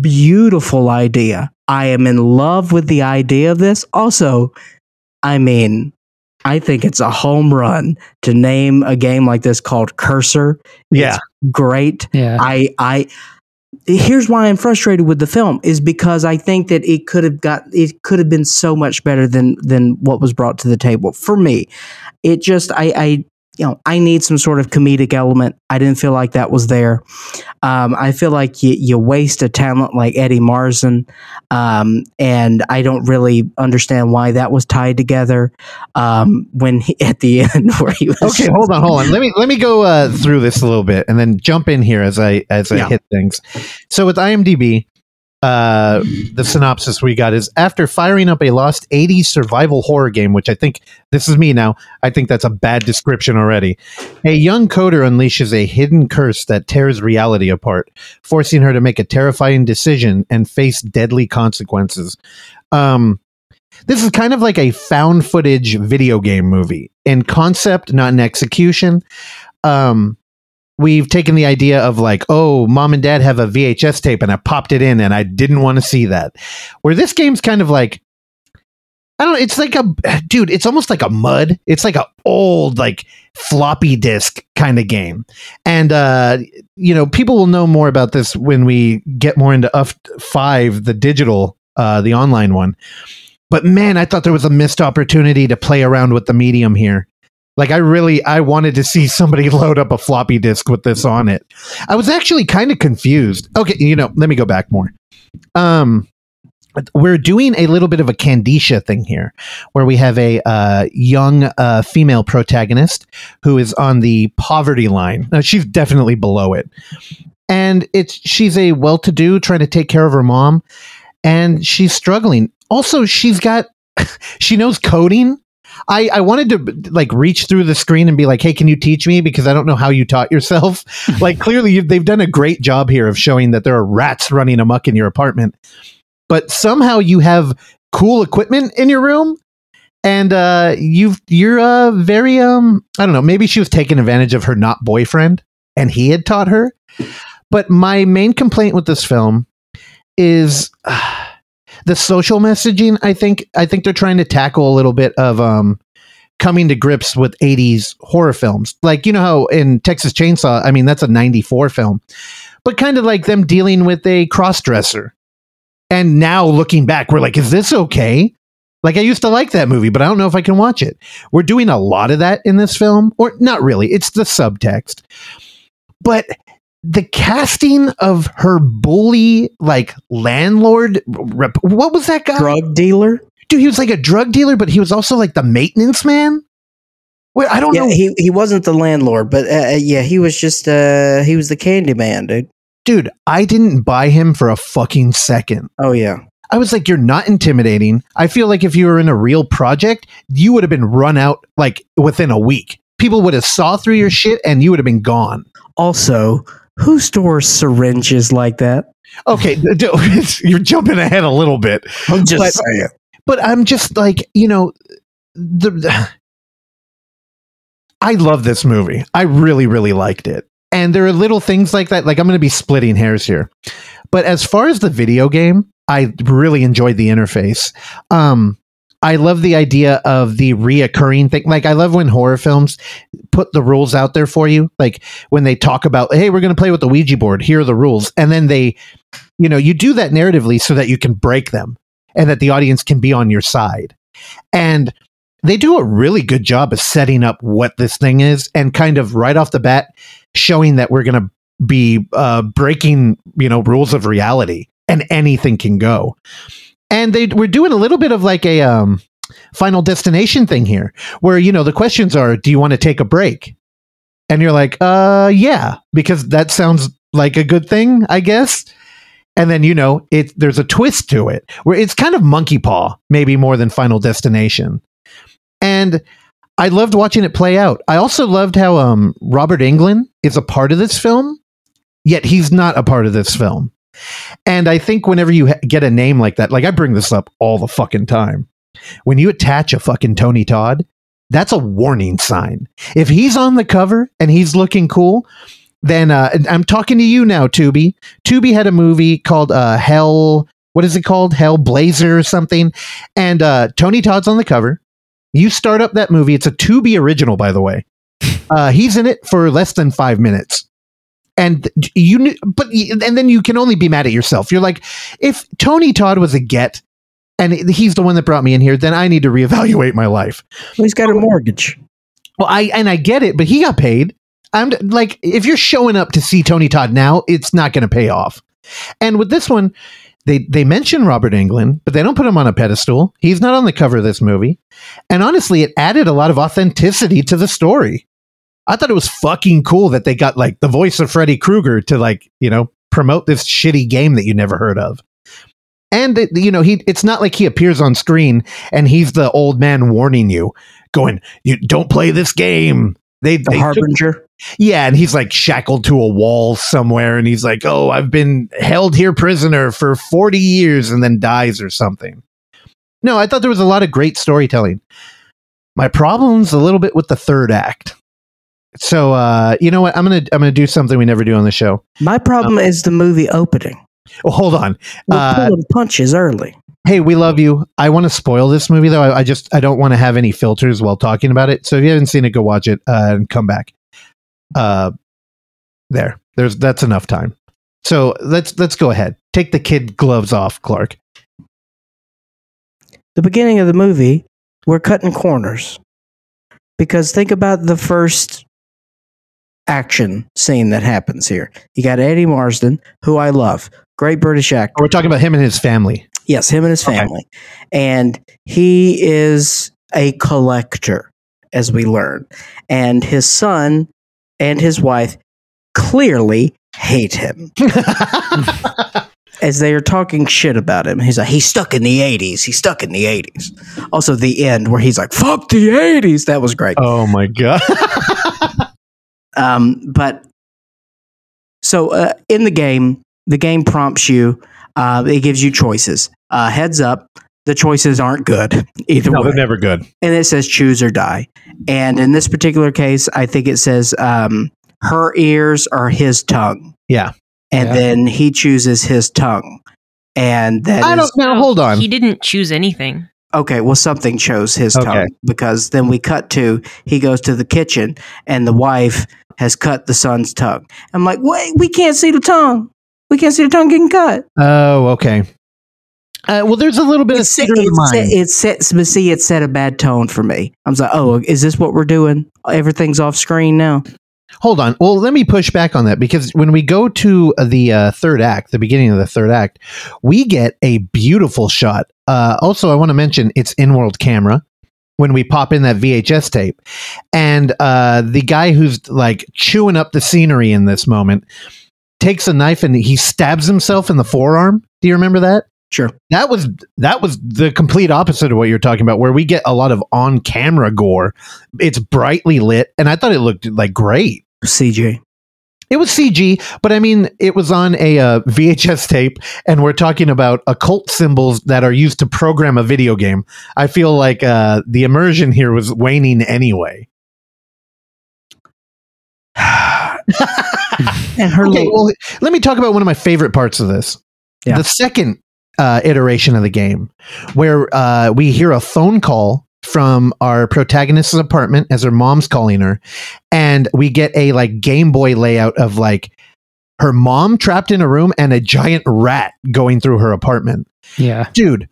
beautiful idea. I am in love with the idea of this. Also, I mean, I think it's a home run to name a game like this called Cursor. Yeah. Great. Yeah. I I here's why I'm frustrated with the film is because I think that it could have got it could have been so much better than than what was brought to the table for me. It just I I you know I need some sort of comedic element. I didn't feel like that was there. Um, I feel like you you waste a talent like Eddie Marsan, um, and I don't really understand why that was tied together. Um, when he, at the end where he was Okay, hold on, hold on. Let me let me go uh, through this a little bit and then jump in here as I as I Yeah. hit things. So with IMDb, uh, the synopsis we got is after firing up a lost 80s survival horror game, which I think this is me now. I think that's a bad description already. A young coder unleashes a hidden curse that tears reality apart, forcing her to make a terrifying decision and face deadly consequences. Um, this is kind of like a found footage video game movie in concept, not in execution. Um, we've taken the idea of like, oh, mom and dad have a VHS tape and I popped it in and I didn't want to see that. Where this game's kind of like, I don't know, it's like a dude, it's almost like a mud. It's like a old, like floppy disk kind of game. And uh, you know, people will know more about this when we get more into UF five, the digital, uh, the online one. But man, I thought there was a missed opportunity to play around with the medium here. Like I really I wanted to see somebody load up a floppy disk with this on it. I was actually kind of confused. Okay, you know, let me go back more. Um we're doing a little bit of a Candisha thing here, where we have a uh, young uh, female protagonist who is on the poverty line. Now, she's definitely below it, and it's she's a well-to-do trying to take care of her mom, and she's struggling. Also, she's got she knows coding. I, I wanted to like reach through the screen and be like, "Hey, can you teach me?" Because I don't know how you taught yourself. like, clearly, they've done a great job here of showing that there are rats running amok in your apartment, but somehow you have cool equipment in your room, and uh, you've you're uh, very um I don't know. Maybe she was taking advantage of her not boyfriend, and he had taught her. But my main complaint with this film is. Uh, the social messaging i think i think they're trying to tackle a little bit of um coming to grips with 80s horror films. Like you know how in texas chainsaw i mean that's a 94 film but kind of like them dealing with a cross-dresser. And now looking back we're like is this okay? Like i used to like that movie but i don't know if i can watch it. We're doing a lot of that in this film or not really it's the subtext. But the casting of her bully like landlord rep- what was that guy? Drug dealer. dude he was like a drug dealer but he was also like the maintenance man? Wait, i don't Yeah, know. he he wasn't the landlord, but uh, uh, yeah, he was just uh he was the candy man, dude. dude i didn't buy him for a fucking second. Oh yeah. i was like you're not intimidating. I feel like if you were in a real project you would have been run out like within a week. People would have saw through your shit and you would have been gone. Also, who stores syringes like that? okay you're jumping ahead a little bit I'm just But- saying. but I'm just like, you know, the, the- I love this movie. I really, really liked it. And there are little things like that. Like I'm going to be splitting hairs here, but as far as the video game, I really enjoyed the interface. Um, I love the idea of the reoccurring thing. Like I love when horror films put the rules out there for you. Like when they talk about, hey, we're going to play with the Ouija board. Here are the rules, and then they, you know, you do that narratively so that you can break them and that the audience can be on your side. And they do a really good job of setting up what this thing is and kind of right off the bat showing that we're going to be uh, breaking, you know, rules of reality and anything can go. And they we're doing a little bit of like a um, final destination thing here where, you know, the questions are, do you want to take a break? And you're like, uh, yeah, because that sounds like a good thing, I guess. And then you know it there's a twist to it where it's kind of monkey paw maybe more than final destination. And i loved watching it play out. I also loved how um robert englund is a part of this film yet he's not a part of this film and i think whenever you ha- get a name like that like i bring this up all the fucking time when you attach a fucking tony todd that's a warning sign if he's on the cover and he's looking cool then uh, I'm talking to you now, Tubi. Tubi had a movie called uh, Hell. What is it called? Hell Blazer or something. And uh, Tony Todd's on the cover. You start up that movie. It's a Tubi original, by the way. Uh, he's in it for less than five minutes. And you, but and then you can only be mad at yourself. You're like, if Tony Todd was a get, and he's the one that brought me in here, then I need to reevaluate my life. Well, he's got a mortgage. Well, I and I get it, but he got paid. I'm like, if you're showing up to see Tony Todd now, it's not going to pay off. And with this one, they they mention Robert Englund, but they don't put him on a pedestal. He's not on the cover of this movie. And honestly, it added a lot of authenticity to the story. I thought it was fucking cool that they got like the voice of Freddy Krueger to like, you know, promote this shitty game that you never heard of. And it, you know, he it's not like he appears on screen and he's the old man warning you, going, "You don't play this game." They, The they took- harbinger. yeah, and he's like shackled to a wall somewhere, and he's like, "Oh, I've been held here prisoner for forty years," and then dies or something. No, I thought there was a lot of great storytelling. My problem's a little bit with the third act. So, uh, you know what? I'm gonna I'm gonna do something we never do on the show. My problem is the movie opening. Oh, hold on. We're Uh, pulling punches early. Hey, we love you. I want to spoil this movie though. I, I just I don't want to have any filters while talking about it. So if you haven't seen it, go watch it uh, and come back. Uh, there, there's that's enough time. So let's let's go ahead. Take the kid gloves off, Clark. The beginning of the movie, we're cutting corners. Because think about the first action scene that happens here. You got Eddie Marsan, who I love, great British actor. We're talking about him and his family. Yes, him and his Okay. family. And he is a collector, as we learn. And his son and his wife clearly hate him as they are talking shit about him. He's like, he's stuck in the 80s. He's stuck in the 80s. Also, the end where he's like, fuck the 80s. That was great. oh my god! Um, but so uh, in the game, the game prompts you. Uh, it gives you choices. Uh, heads up, the choices aren't good either no, way, they're never good. and it says choose or die. And in this particular case, I think it says um, her ears or his tongue. Yeah. and Yeah. then he chooses his tongue, and that I is- don't now. Hold on. He didn't choose anything. okay. Well, something chose his Okay. tongue because then we cut to he goes to the kitchen and the wife has cut the son's tongue. I'm like, wait, we can't see the tongue. We can't see the tongue getting cut. Oh, okay. Uh, well, there's a little bit of It theater of the it, set, it sets, but see, it set a bad tone for me. I was like, oh, is this what we're doing? Everything's off screen now. Hold on. Well, let me push back on that because when we go to the uh, third act, the beginning of the third act, we get a beautiful shot. Uh, also, I want to mention it's in world camera when we pop in that VHS tape. And uh, the guy who's like chewing up the scenery in this moment takes a knife and he stabs himself in the forearm. Do you remember that? Sure. That was that was the complete opposite of what you're talking about, where we get a lot of on camera gore. It's brightly lit, and I thought it looked like great. CG. It was CG, but I mean, it was on a uh, VHS tape, and we're talking about occult symbols that are used to program a video game. I feel like uh, the immersion here was waning anyway. And her Okay, little, well, let me talk about one of my favorite parts of this. Yeah. The second uh, iteration of the game, where uh, we hear a phone call from our protagonist's apartment as her mom's calling her, and we get a like Game Boy layout of like her mom trapped in a room and a giant rat going through her apartment. Yeah. Dude,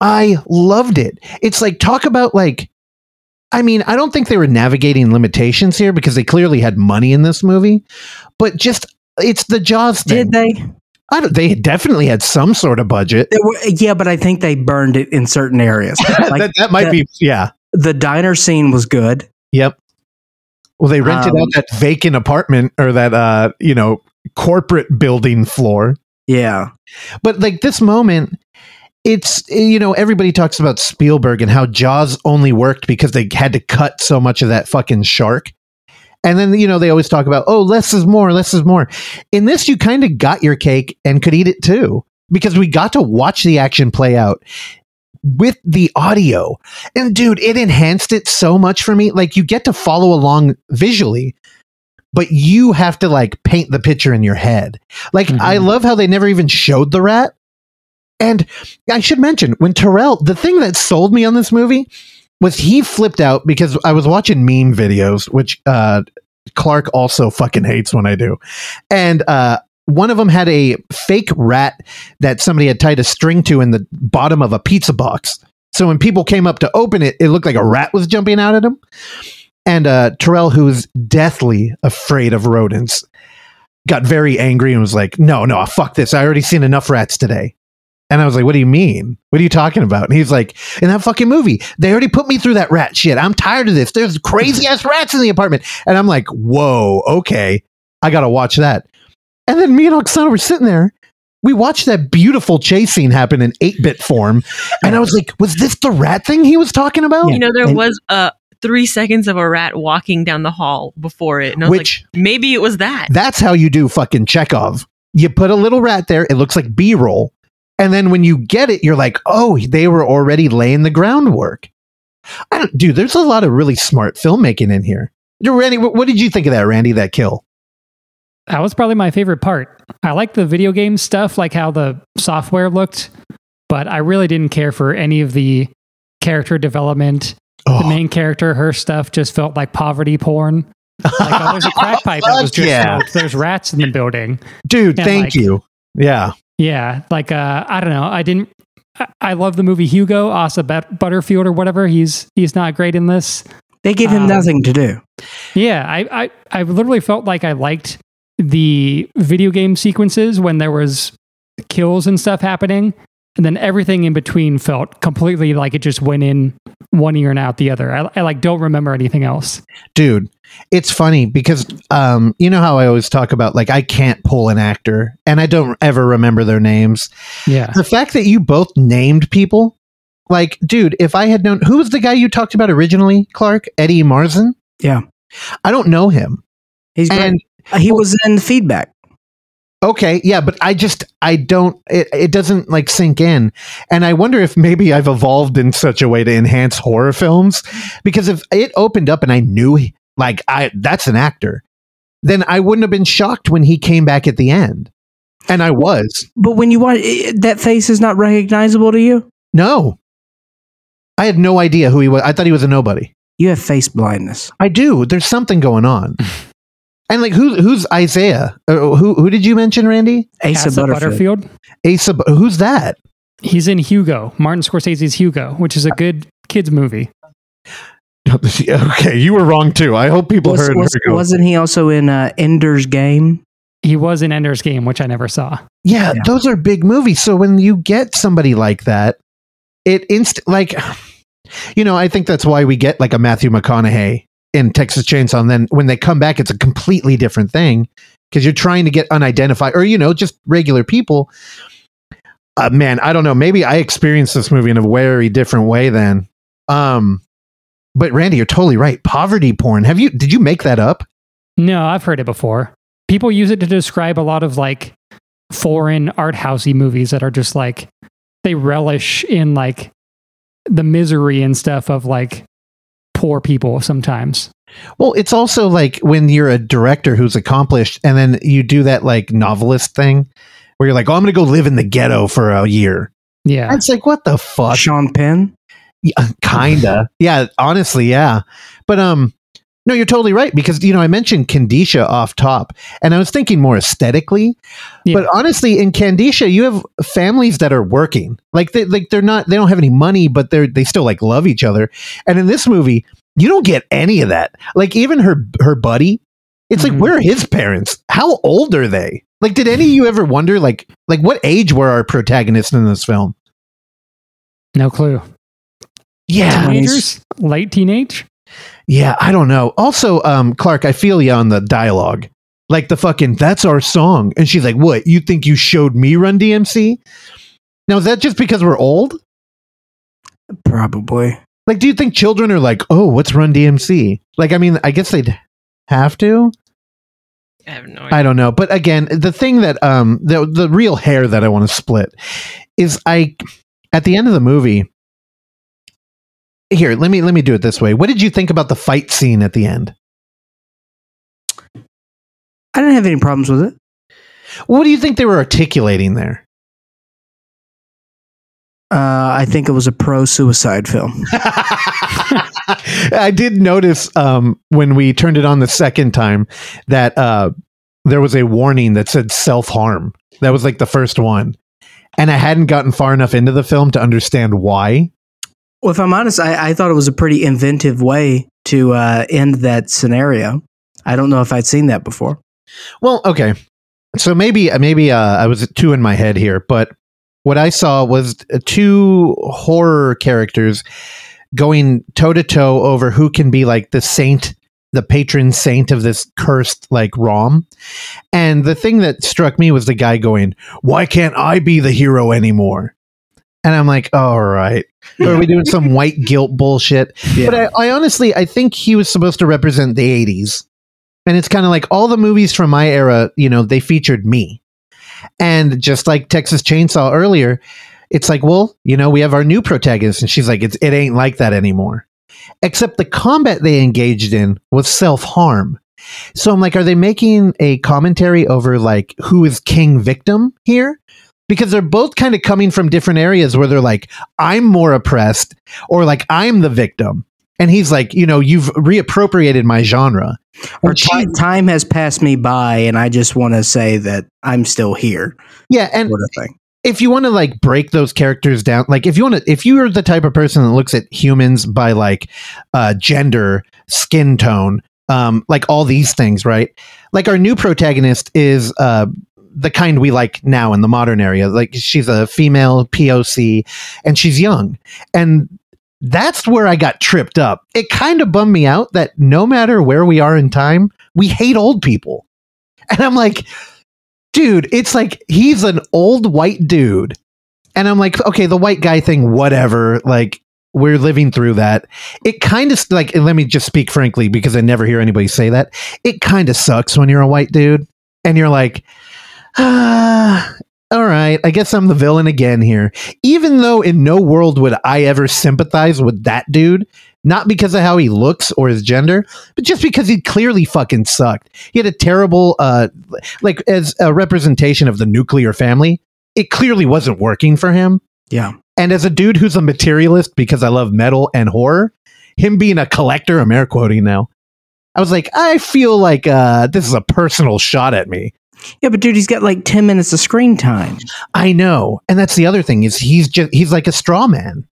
I loved it. It's like talk about like I mean, I don't think they were navigating limitations here because they clearly had money in this movie, but just it's the Jaws thing. did they? I don't, they definitely had some sort of budget. Were, yeah, but I think they burned it in certain areas. Like that, that might the- be, yeah. the diner scene was good. Yep. Well, they rented Um, out that vacant apartment or that, uh, you know, corporate building floor. Yeah. But like this moment, it's, you know, everybody talks about Spielberg and how Jaws only worked because they had to cut so much of that fucking shark. And then, you know, they always talk about, oh, less is more, less is more. In this, you kind of got your cake and could eat it too because we got to watch the action play out with the audio. And dude, it enhanced it so much for me. Like you get to follow along visually. but you have to like paint the picture in your head. Like Mhm. I love how they never even showed the rat. And I should mention when Terrell, the thing that sold me on this movie was he flipped out because I was watching meme videos, which uh, Clark also fucking hates when I do. And uh, one of them had a fake rat that somebody had tied a string to in the bottom of a pizza box. So when people came up to open it, it looked like a rat was jumping out at him. And uh, Terrell, who's deathly afraid of rodents, got very angry and was like, "No, no, fuck this! I already seen enough rats today." And I was like, "What do you mean? What are you talking about?" And he's like, "In that fucking movie, they already put me through that rat shit. I'm tired of this. There's crazy ass rats in the apartment." And I'm like, "Whoa, okay, I gotta watch that." And then me and Oksana were sitting there. We watched that beautiful chase scene happen in 8 bit form. And I was like, was this the rat thing he was talking about? You know, there And- was uh, three seconds of a rat walking down the hall before it. And I was Which- like, maybe it was that. That's how you do fucking Chekhov. You put a little rat there, it looks like B roll. And then when you get it, you're like, oh, they were already laying the groundwork. I don't, dude, there's a lot of really smart filmmaking in here. Randy, what, did you think of that, Randy, that kill? That was probably my favorite part. I like the video game stuff, like how the software looked, but I really didn't care for any of the character development. The Oh, main character, her stuff just felt like poverty porn. Like, oh, there's a crack pipe that was just yeah. There's rats in the building. dude, and thank like- you. Yeah. Yeah, like uh, I don't know. I didn't. I, I love the movie Hugo, Asa But- Butterfield or whatever. He's he's not great in this. They give him Um, nothing to do. Yeah, I, I I literally felt like I liked the video game sequences when there was kills and stuff happening, and then everything in between felt completely like it just went in one ear and out the other. I, I like don't remember anything else. dude it's funny because um you know how i always talk about like i can't pull an actor and i don't ever remember their names Yeah, the fact that you both named people like dude if i had known who was the guy you talked about originally clark eddie marsan Yeah. i don't know him He's great. and he was in feedback. okay yeah but i just i don't it, it doesn't like sink in and i wonder if maybe i've evolved in such a way to enhance horror films because if it opened up and i knew like i that's an actor. Then i wouldn't have been shocked when he came back at the end. And i was. But when you watch that face is not recognizable to you, no. I had no idea who he was. I thought he was a nobody. You have face blindness. i do. There's something going on. And like who who's isaiah? Uh, who who did you mention randy? Asa, Asa Butterfield. Butterfield. asa who's that? He's in Hugo, Martin Scorsese's Hugo, which is a good kids movie. okay you were wrong too i hope people Was, heard Was, her wasn't he also in uh, Ender's Game? He was in Ender's Game, which I never saw. Yeah, Yeah. those are big movies. So when you get somebody like that, it inst like you know, I think that's why we get like a Matthew McConaughey in Texas Chainsaw and then when they come back it's a completely different thing because you're trying to get unidentified or you know, just regular people. Uh, man, I don't know. Maybe I experienced this movie in a very different way then. Um but Randy, you're totally right. Poverty porn. Have you did you make that up? No, I've heard it before. People use it to describe a lot of like foreign art housey movies that are just like they relish in like the misery and stuff of like poor people sometimes. Well, it's also like when you're a director who's accomplished and then you do that like novelist thing where you're like, oh, I'm going to go live in the ghetto for a year. Yeah. It's like, what the fuck? Sean Penn. Yeah, kinda. yeah, honestly, yeah. But um no, you're totally right because you know I mentioned Candisha off top, and I was thinking more aesthetically. Yeah. But honestly, in Candisha, you have families that are working, like they like they're not they don't have any money, but they're they still like love each other. And in this movie, you don't get any of that. Like even her her buddy, it's Mhm. like where are his parents? How old are they? Like, did any of you ever wonder like like what age were our protagonists in this film? No clue. Yeah, Teenagers? Late teenage? Yeah, I don't know. Also, um, Clark, I feel you on the dialogue. Like the fucking that's our song. And she's like, What? You think you showed me Run DMC? Now is that just because we're old? Probably. Like, do you think children are like, oh, what's Run DMC? Like, I mean, I guess they'd have to. I have no idea. I don't know. But again, the thing that um the the real hair that I want to split is I at the end of the movie. Here, let me let me do it this way. What did you think about the fight scene at the end? I didn't have any problems with it. What do you think they were articulating there? Uh, I think it was a pro suicide film. I did notice um, when we turned it on the second time that uh, there was a warning that said self harm. That was like the first one. And I hadn't gotten far enough into the film to understand why. Well, if I'm honest, I, I thought it was a pretty inventive way to uh, end that scenario. I don't know if I'd seen that before. Well, okay. So maybe maybe uh, I was two in my head here, but what I saw was uh, two horror characters going toe to toe over who can be like the saint, the patron saint of this cursed like ROM. And the thing that struck me was the guy going, "Why can't I be the hero anymore?" And I'm like, "All right, are we doing some white guilt bullshit?" Yeah. But I, I honestly, I think he was supposed to represent the '80s, and it's kind of like all the movies from my era. You know, they featured me, and just like Texas Chainsaw earlier, it's like, well, you know, we have our new protagonist, and she's like, it's, it ain't like that anymore. Except the combat they engaged in was self harm. So I'm like, are they making a commentary over like who is king victim here? Because they're both kind of coming from different areas where they're like, I'm more oppressed, or like I'm the victim. And he's like, you know, you've reappropriated my genre. Or Or ti- time has passed me by, and I just want to say that I'm still here, Yeah, and sort of thing. if you want to like break those characters down like if you want to if you're the type of person that looks at humans by like uh gender skin tone um like all these things right like our new protagonist is uh the kind we like now in the modern area like she's a female poc and she's young and that's where i got tripped up it kind of bummed me out that no matter where we are in time we hate old people and i'm like dude, it's like he's an old white dude. And I'm like, okay, the white guy thing, whatever. Like, we're living through that. It kind of like, let me just speak frankly, because I never hear anybody say that. It kind of sucks when you're a white dude and you're like, all right, I guess I'm the villain again here. Even though in no world would I ever sympathize with that dude, not because of how he looks or his gender, but just because he clearly fucking sucked. He had a terrible, uh, like as a representation of the nuclear family, it clearly wasn't working for him. Yeah. And as a dude who's a materialist because I love metal and horror, him being a collector, I'm air quoting now. I was like, I feel like uh, this is a personal shot at me. Yeah, but dude, he's got like 10 minutes of screen time. I know, and that's the other thing is he's just he's like a straw man.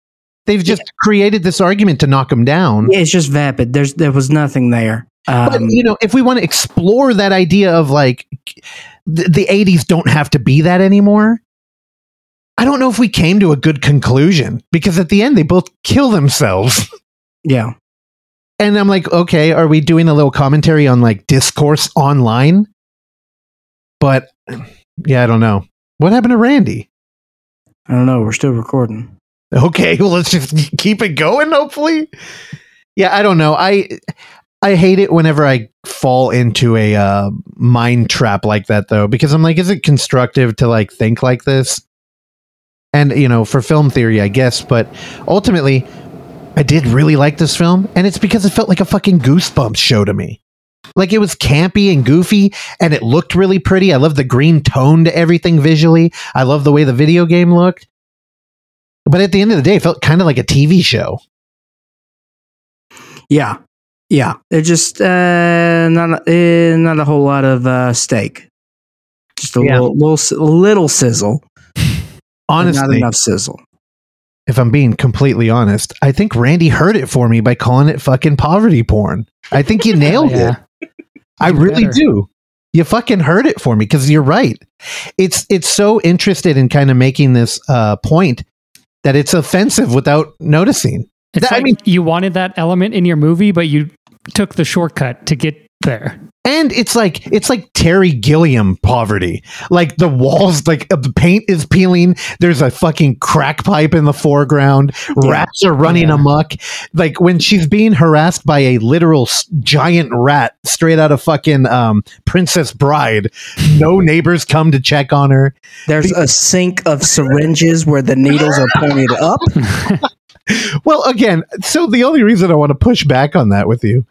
They've just created this argument to knock him down. Yeah, it's just vapid. There's there was nothing there. But Um, you know, if we want to explore that idea of like the, the 80s don't have to be that anymore, I don't know if we came to a good conclusion because at the end they both kill themselves. yeah. And I'm like, okay, are we doing a little commentary on like discourse online? But yeah, I don't know. What happened to Randy? I don't know. We're still recording. Okay, well let's just keep it going hopefully. Yeah, I don't know. I I hate it whenever I fall into a uh, mind trap like that though because I'm like is it constructive to like think like this? And you know, for film theory, I guess, but ultimately I did really like this film and it's because it felt like a fucking goosebumps show to me. Like it was campy and goofy and it looked really pretty. I love the green tone to everything visually. I love the way the video game looked. But at the end of the day, it felt kind of like a TV show. Yeah. Yeah. They're just uh, not, uh, not a whole lot of uh, steak. Just a Yeah. little, little, little sizzle. Honestly. not enough sizzle. if I'm being completely honest, I think Randy heard it for me by calling it fucking poverty porn. I think you nailed it. I really better. do. You fucking heard it for me because you're right. It's it's so interested in kind of making this uh, point that it's offensive without noticing. It's That- I mean- you wanted that element in your movie, but you took the shortcut to get there. And it's like it's like Terry Gilliam poverty. Like the walls, like uh, the paint is peeling. There's a fucking crack pipe in the foreground. Rats are running Yeah. amok. Like when she's being harassed by a literal s- giant rat straight out of fucking um, Princess Bride. No neighbors come to check on her. There's a sink of syringes where the needles are pointed up. Well, again, so the only reason I want to push back on that with you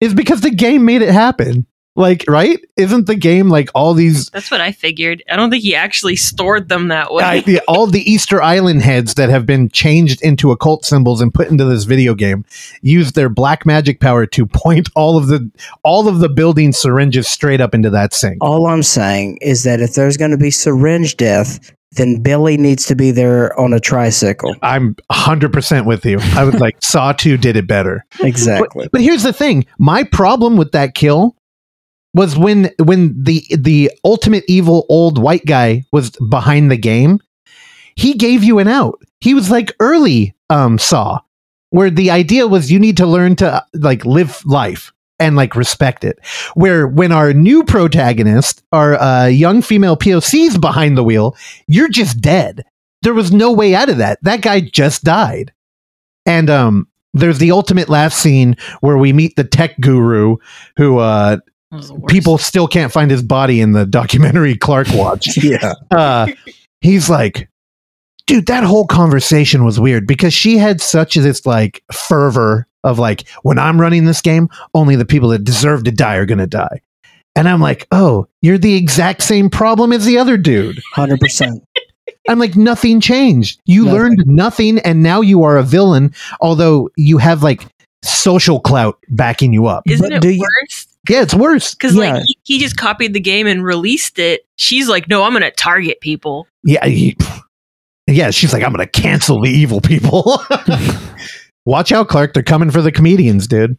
is because the game made it happen. Like, right? Isn't the game like all these That's what I figured. I don't think he actually stored them that way. I- the- all the Easter Island heads that have been changed into occult symbols and put into this video game use their black magic power to point all of the all of the building syringes straight up into that sink. All I'm saying is that if there's going to be syringe death, then Billy needs to be there on a tricycle. I'm 100% with you. I was like Saw 2 did it better. Exactly. But here's the thing. My problem with that kill was when when the the ultimate evil old white guy was behind the game, he gave you an out. He was like early um Saw where the idea was you need to learn to like live life and like respect it. Where when our new protagonist, our uh, young female POC's behind the wheel, you're just dead. There was no way out of that. That guy just died. And um there's the ultimate last scene where we meet the tech guru who uh That was the worst. people still can't find his body in the documentary Clark watched. yeah. uh, he's like, dude, that whole conversation was weird because she had such this like fervor of like, when I'm running this game, only the people that deserve to die are gonna die. And I'm like, oh, you're the exact same problem as the other dude. 100%. I'm like, nothing changed. You Nothing. learned nothing, and now you are a villain, although you have like social clout backing you up. Isn't But it do you- worse? Yeah, it's worse. Because Yeah. like he, he just copied the game and released it. She's like, no, I'm gonna target people. Yeah, he- yeah. She's like, I'm gonna cancel the evil people. Watch out, Clark. They're coming for the comedians, dude.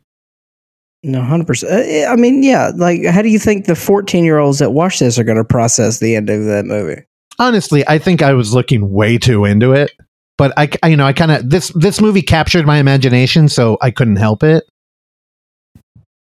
No, 100%. Uh, I mean, yeah. Like, how do you think the 14 year olds that watch this are going to process the end of that movie? Honestly, I think I was looking way too into it, but I, I- you know, I kind of this this movie captured my imagination, so I couldn't help it.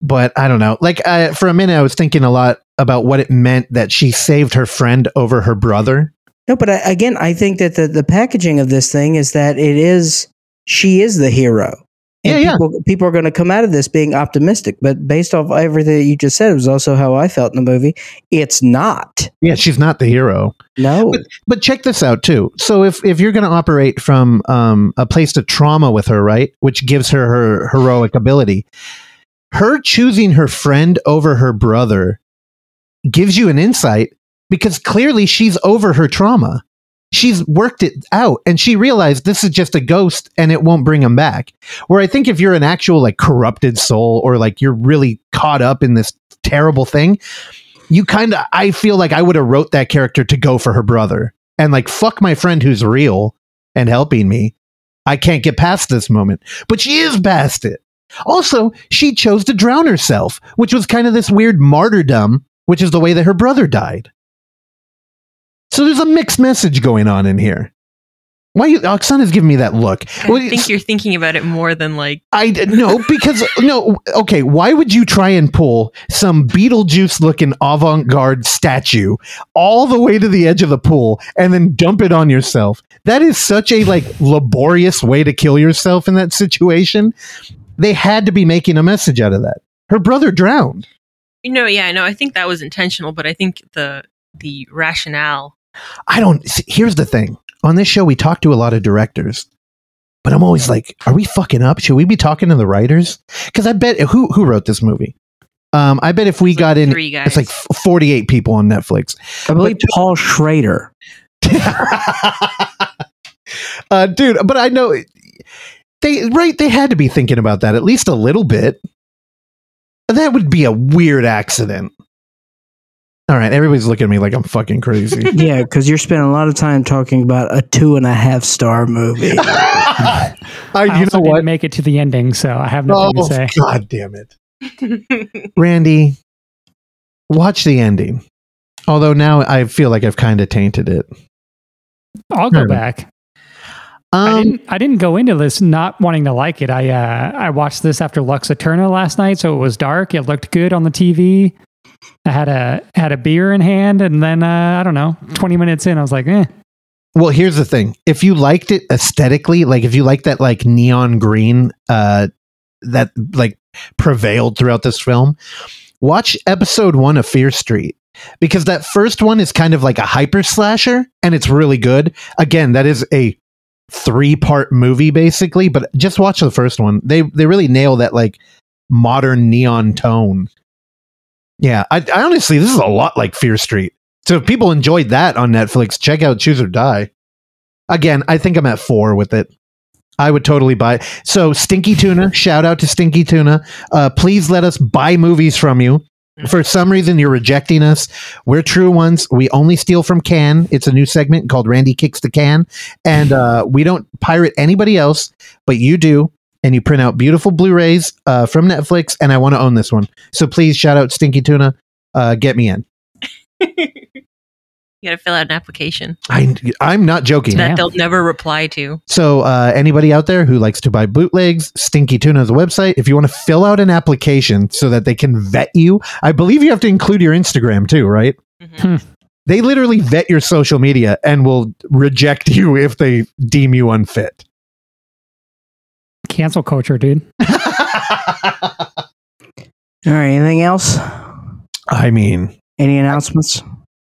But I don't know. Like I, for a minute, I was thinking a lot about what it meant that she saved her friend over her brother. No, but I, again, I think that the, the packaging of this thing is that it is, she is the hero. Yeah, yeah. people, people are going to come out of this being optimistic, but based off everything that you just said, it was also how I felt in the movie. It's not. Yeah, she's not the hero. No. But check this out too. So if if you're going to operate from um, a place of trauma with her, right, which gives her her heroic ability, her choosing her friend over her brother gives you an insight because clearly she's over her trauma. She's worked it out and she realized this is just a ghost and it won't bring him back. Where I think if you're an actual like corrupted soul or like you're really caught up in this terrible thing, you kind of I feel like I would have wrote that character to go for her brother and like fuck my friend who's real and helping me. I can't get past this moment, but she is past it. Also, she chose to drown herself, which was kind of this weird martyrdom, which is the way that her brother died. So there's a mixed message going on in here. Why you Oksana's giving me that look? I Well, think you're thinking about it more than like I no because no okay. Why would you try and pull some Beetlejuice looking avant garde statue all the way to the edge of the pool and then dump it on yourself? That is such a like laborious way to kill yourself in that situation. They had to be making a message out of that. Her brother drowned. you know, yeah, I know. I think that was intentional, but I think the the rationale I don't. see, Here's the thing. On this show, we talk to a lot of directors, but I'm always like, are we fucking up? Should we be talking to the writers? Because I bet who who wrote this movie. Um, I bet if we It's got like in, three guys. it's like 48 people on Netflix. I believe Paul Schrader. uh, dude, but I know they right. They had to be thinking about that at least a little bit. That would be a weird accident. All right, everybody's looking at me like I'm fucking crazy. Yeah, because you're spending a lot of time talking about a two and a half star movie. I, I you also know didn't make it to the ending, so I have nothing Oh, to say. God damn it. Randy, watch the ending. Although now I feel like I've kind of tainted it. I'll go Fair enough. back. I Um, didn't. I didn't go into this not wanting to like it. I uh, I watched this after Lux Æterna last night, so it was dark. It looked good on the TV. I had a had a beer in hand, and then uh, I don't know. Twenty minutes in, I was like, eh. well, here's the thing: if you liked it aesthetically, like if you like that like neon green, uh, that like prevailed throughout this film, watch episode one of Fear Street because that first one is kind of like a hyper slasher, and it's really good. Again, that is a three part movie basically, but just watch the first one. They they really nail that like modern neon tone. Yeah, I, I honestly, this is a lot like Fear Street. So if people enjoyed that on Netflix, check out Choose or Die. Again, I think I'm at four with it. I would totally buy it. So Stinky Tuna, shout out to Stinky Tuna. Uh, please let us buy movies from you. For some reason, you're rejecting us. We're true ones. We only steal from Can. It's a new segment called Randy Kicks the Can. And uh, we don't pirate anybody else, but you do. And you print out beautiful Blu rays uh, from Netflix. And I want to own this one. So please shout out Stinky Tuna. Uh, get me in. You got to fill out an application I, I'm not joking. Yeah. that they'll never reply to. So, uh, anybody out there who likes to buy bootlegs, Stinky Tuna is a website. If you want to fill out an application so that they can vet you, I believe you have to include your Instagram too, right? Mhm. They literally vet your social media and will reject you if they deem you unfit. Cancel culture, dude. All right. Anything else? I mean, Any announcements?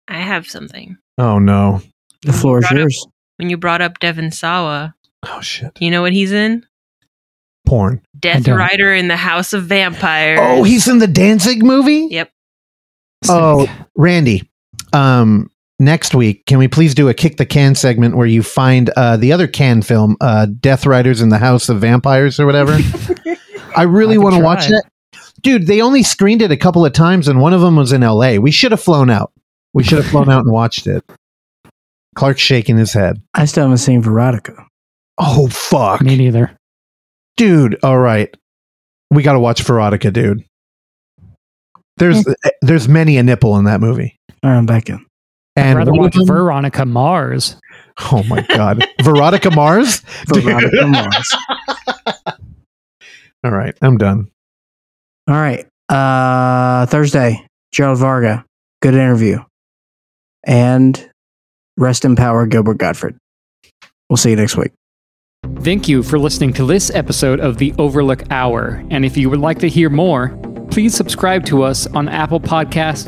I have something. oh no. The floor is Brought up- yours. When you brought up Devon Sawa, Oh shit. do you know what he's in? Porn. Death. Rider in the House of Vampires. Oh, he's in the Danzig movie? Yep. Oh, Randy. Um, next week, can we please do a kick the can segment where you find uh, the other can film, uh, Death Riders in the House of Vampires or whatever? I really want to watch that. Dude, they only screened it a couple of times and one of them was in LA. We should have flown out. We should have flown out and watched it. Clark's shaking his head. I still haven't seen Veronica. Oh, fuck. Me neither. Dude, all right. We got to watch Veronica, dude. There's there's many a nipple in that movie. All right, I'm back in. I'd And rather watch them- Veronica Mars. Oh my god. Veronica Mars? Veronica Mars. All right, I'm done. All right. Uh, Thursday, Gerald Varga. Good interview. And rest in power, Gilbert Gottfried. We'll see you next week. Thank you for listening to this episode of the Overlook Hour. And if you would like to hear more, please subscribe to us on Apple Podcast,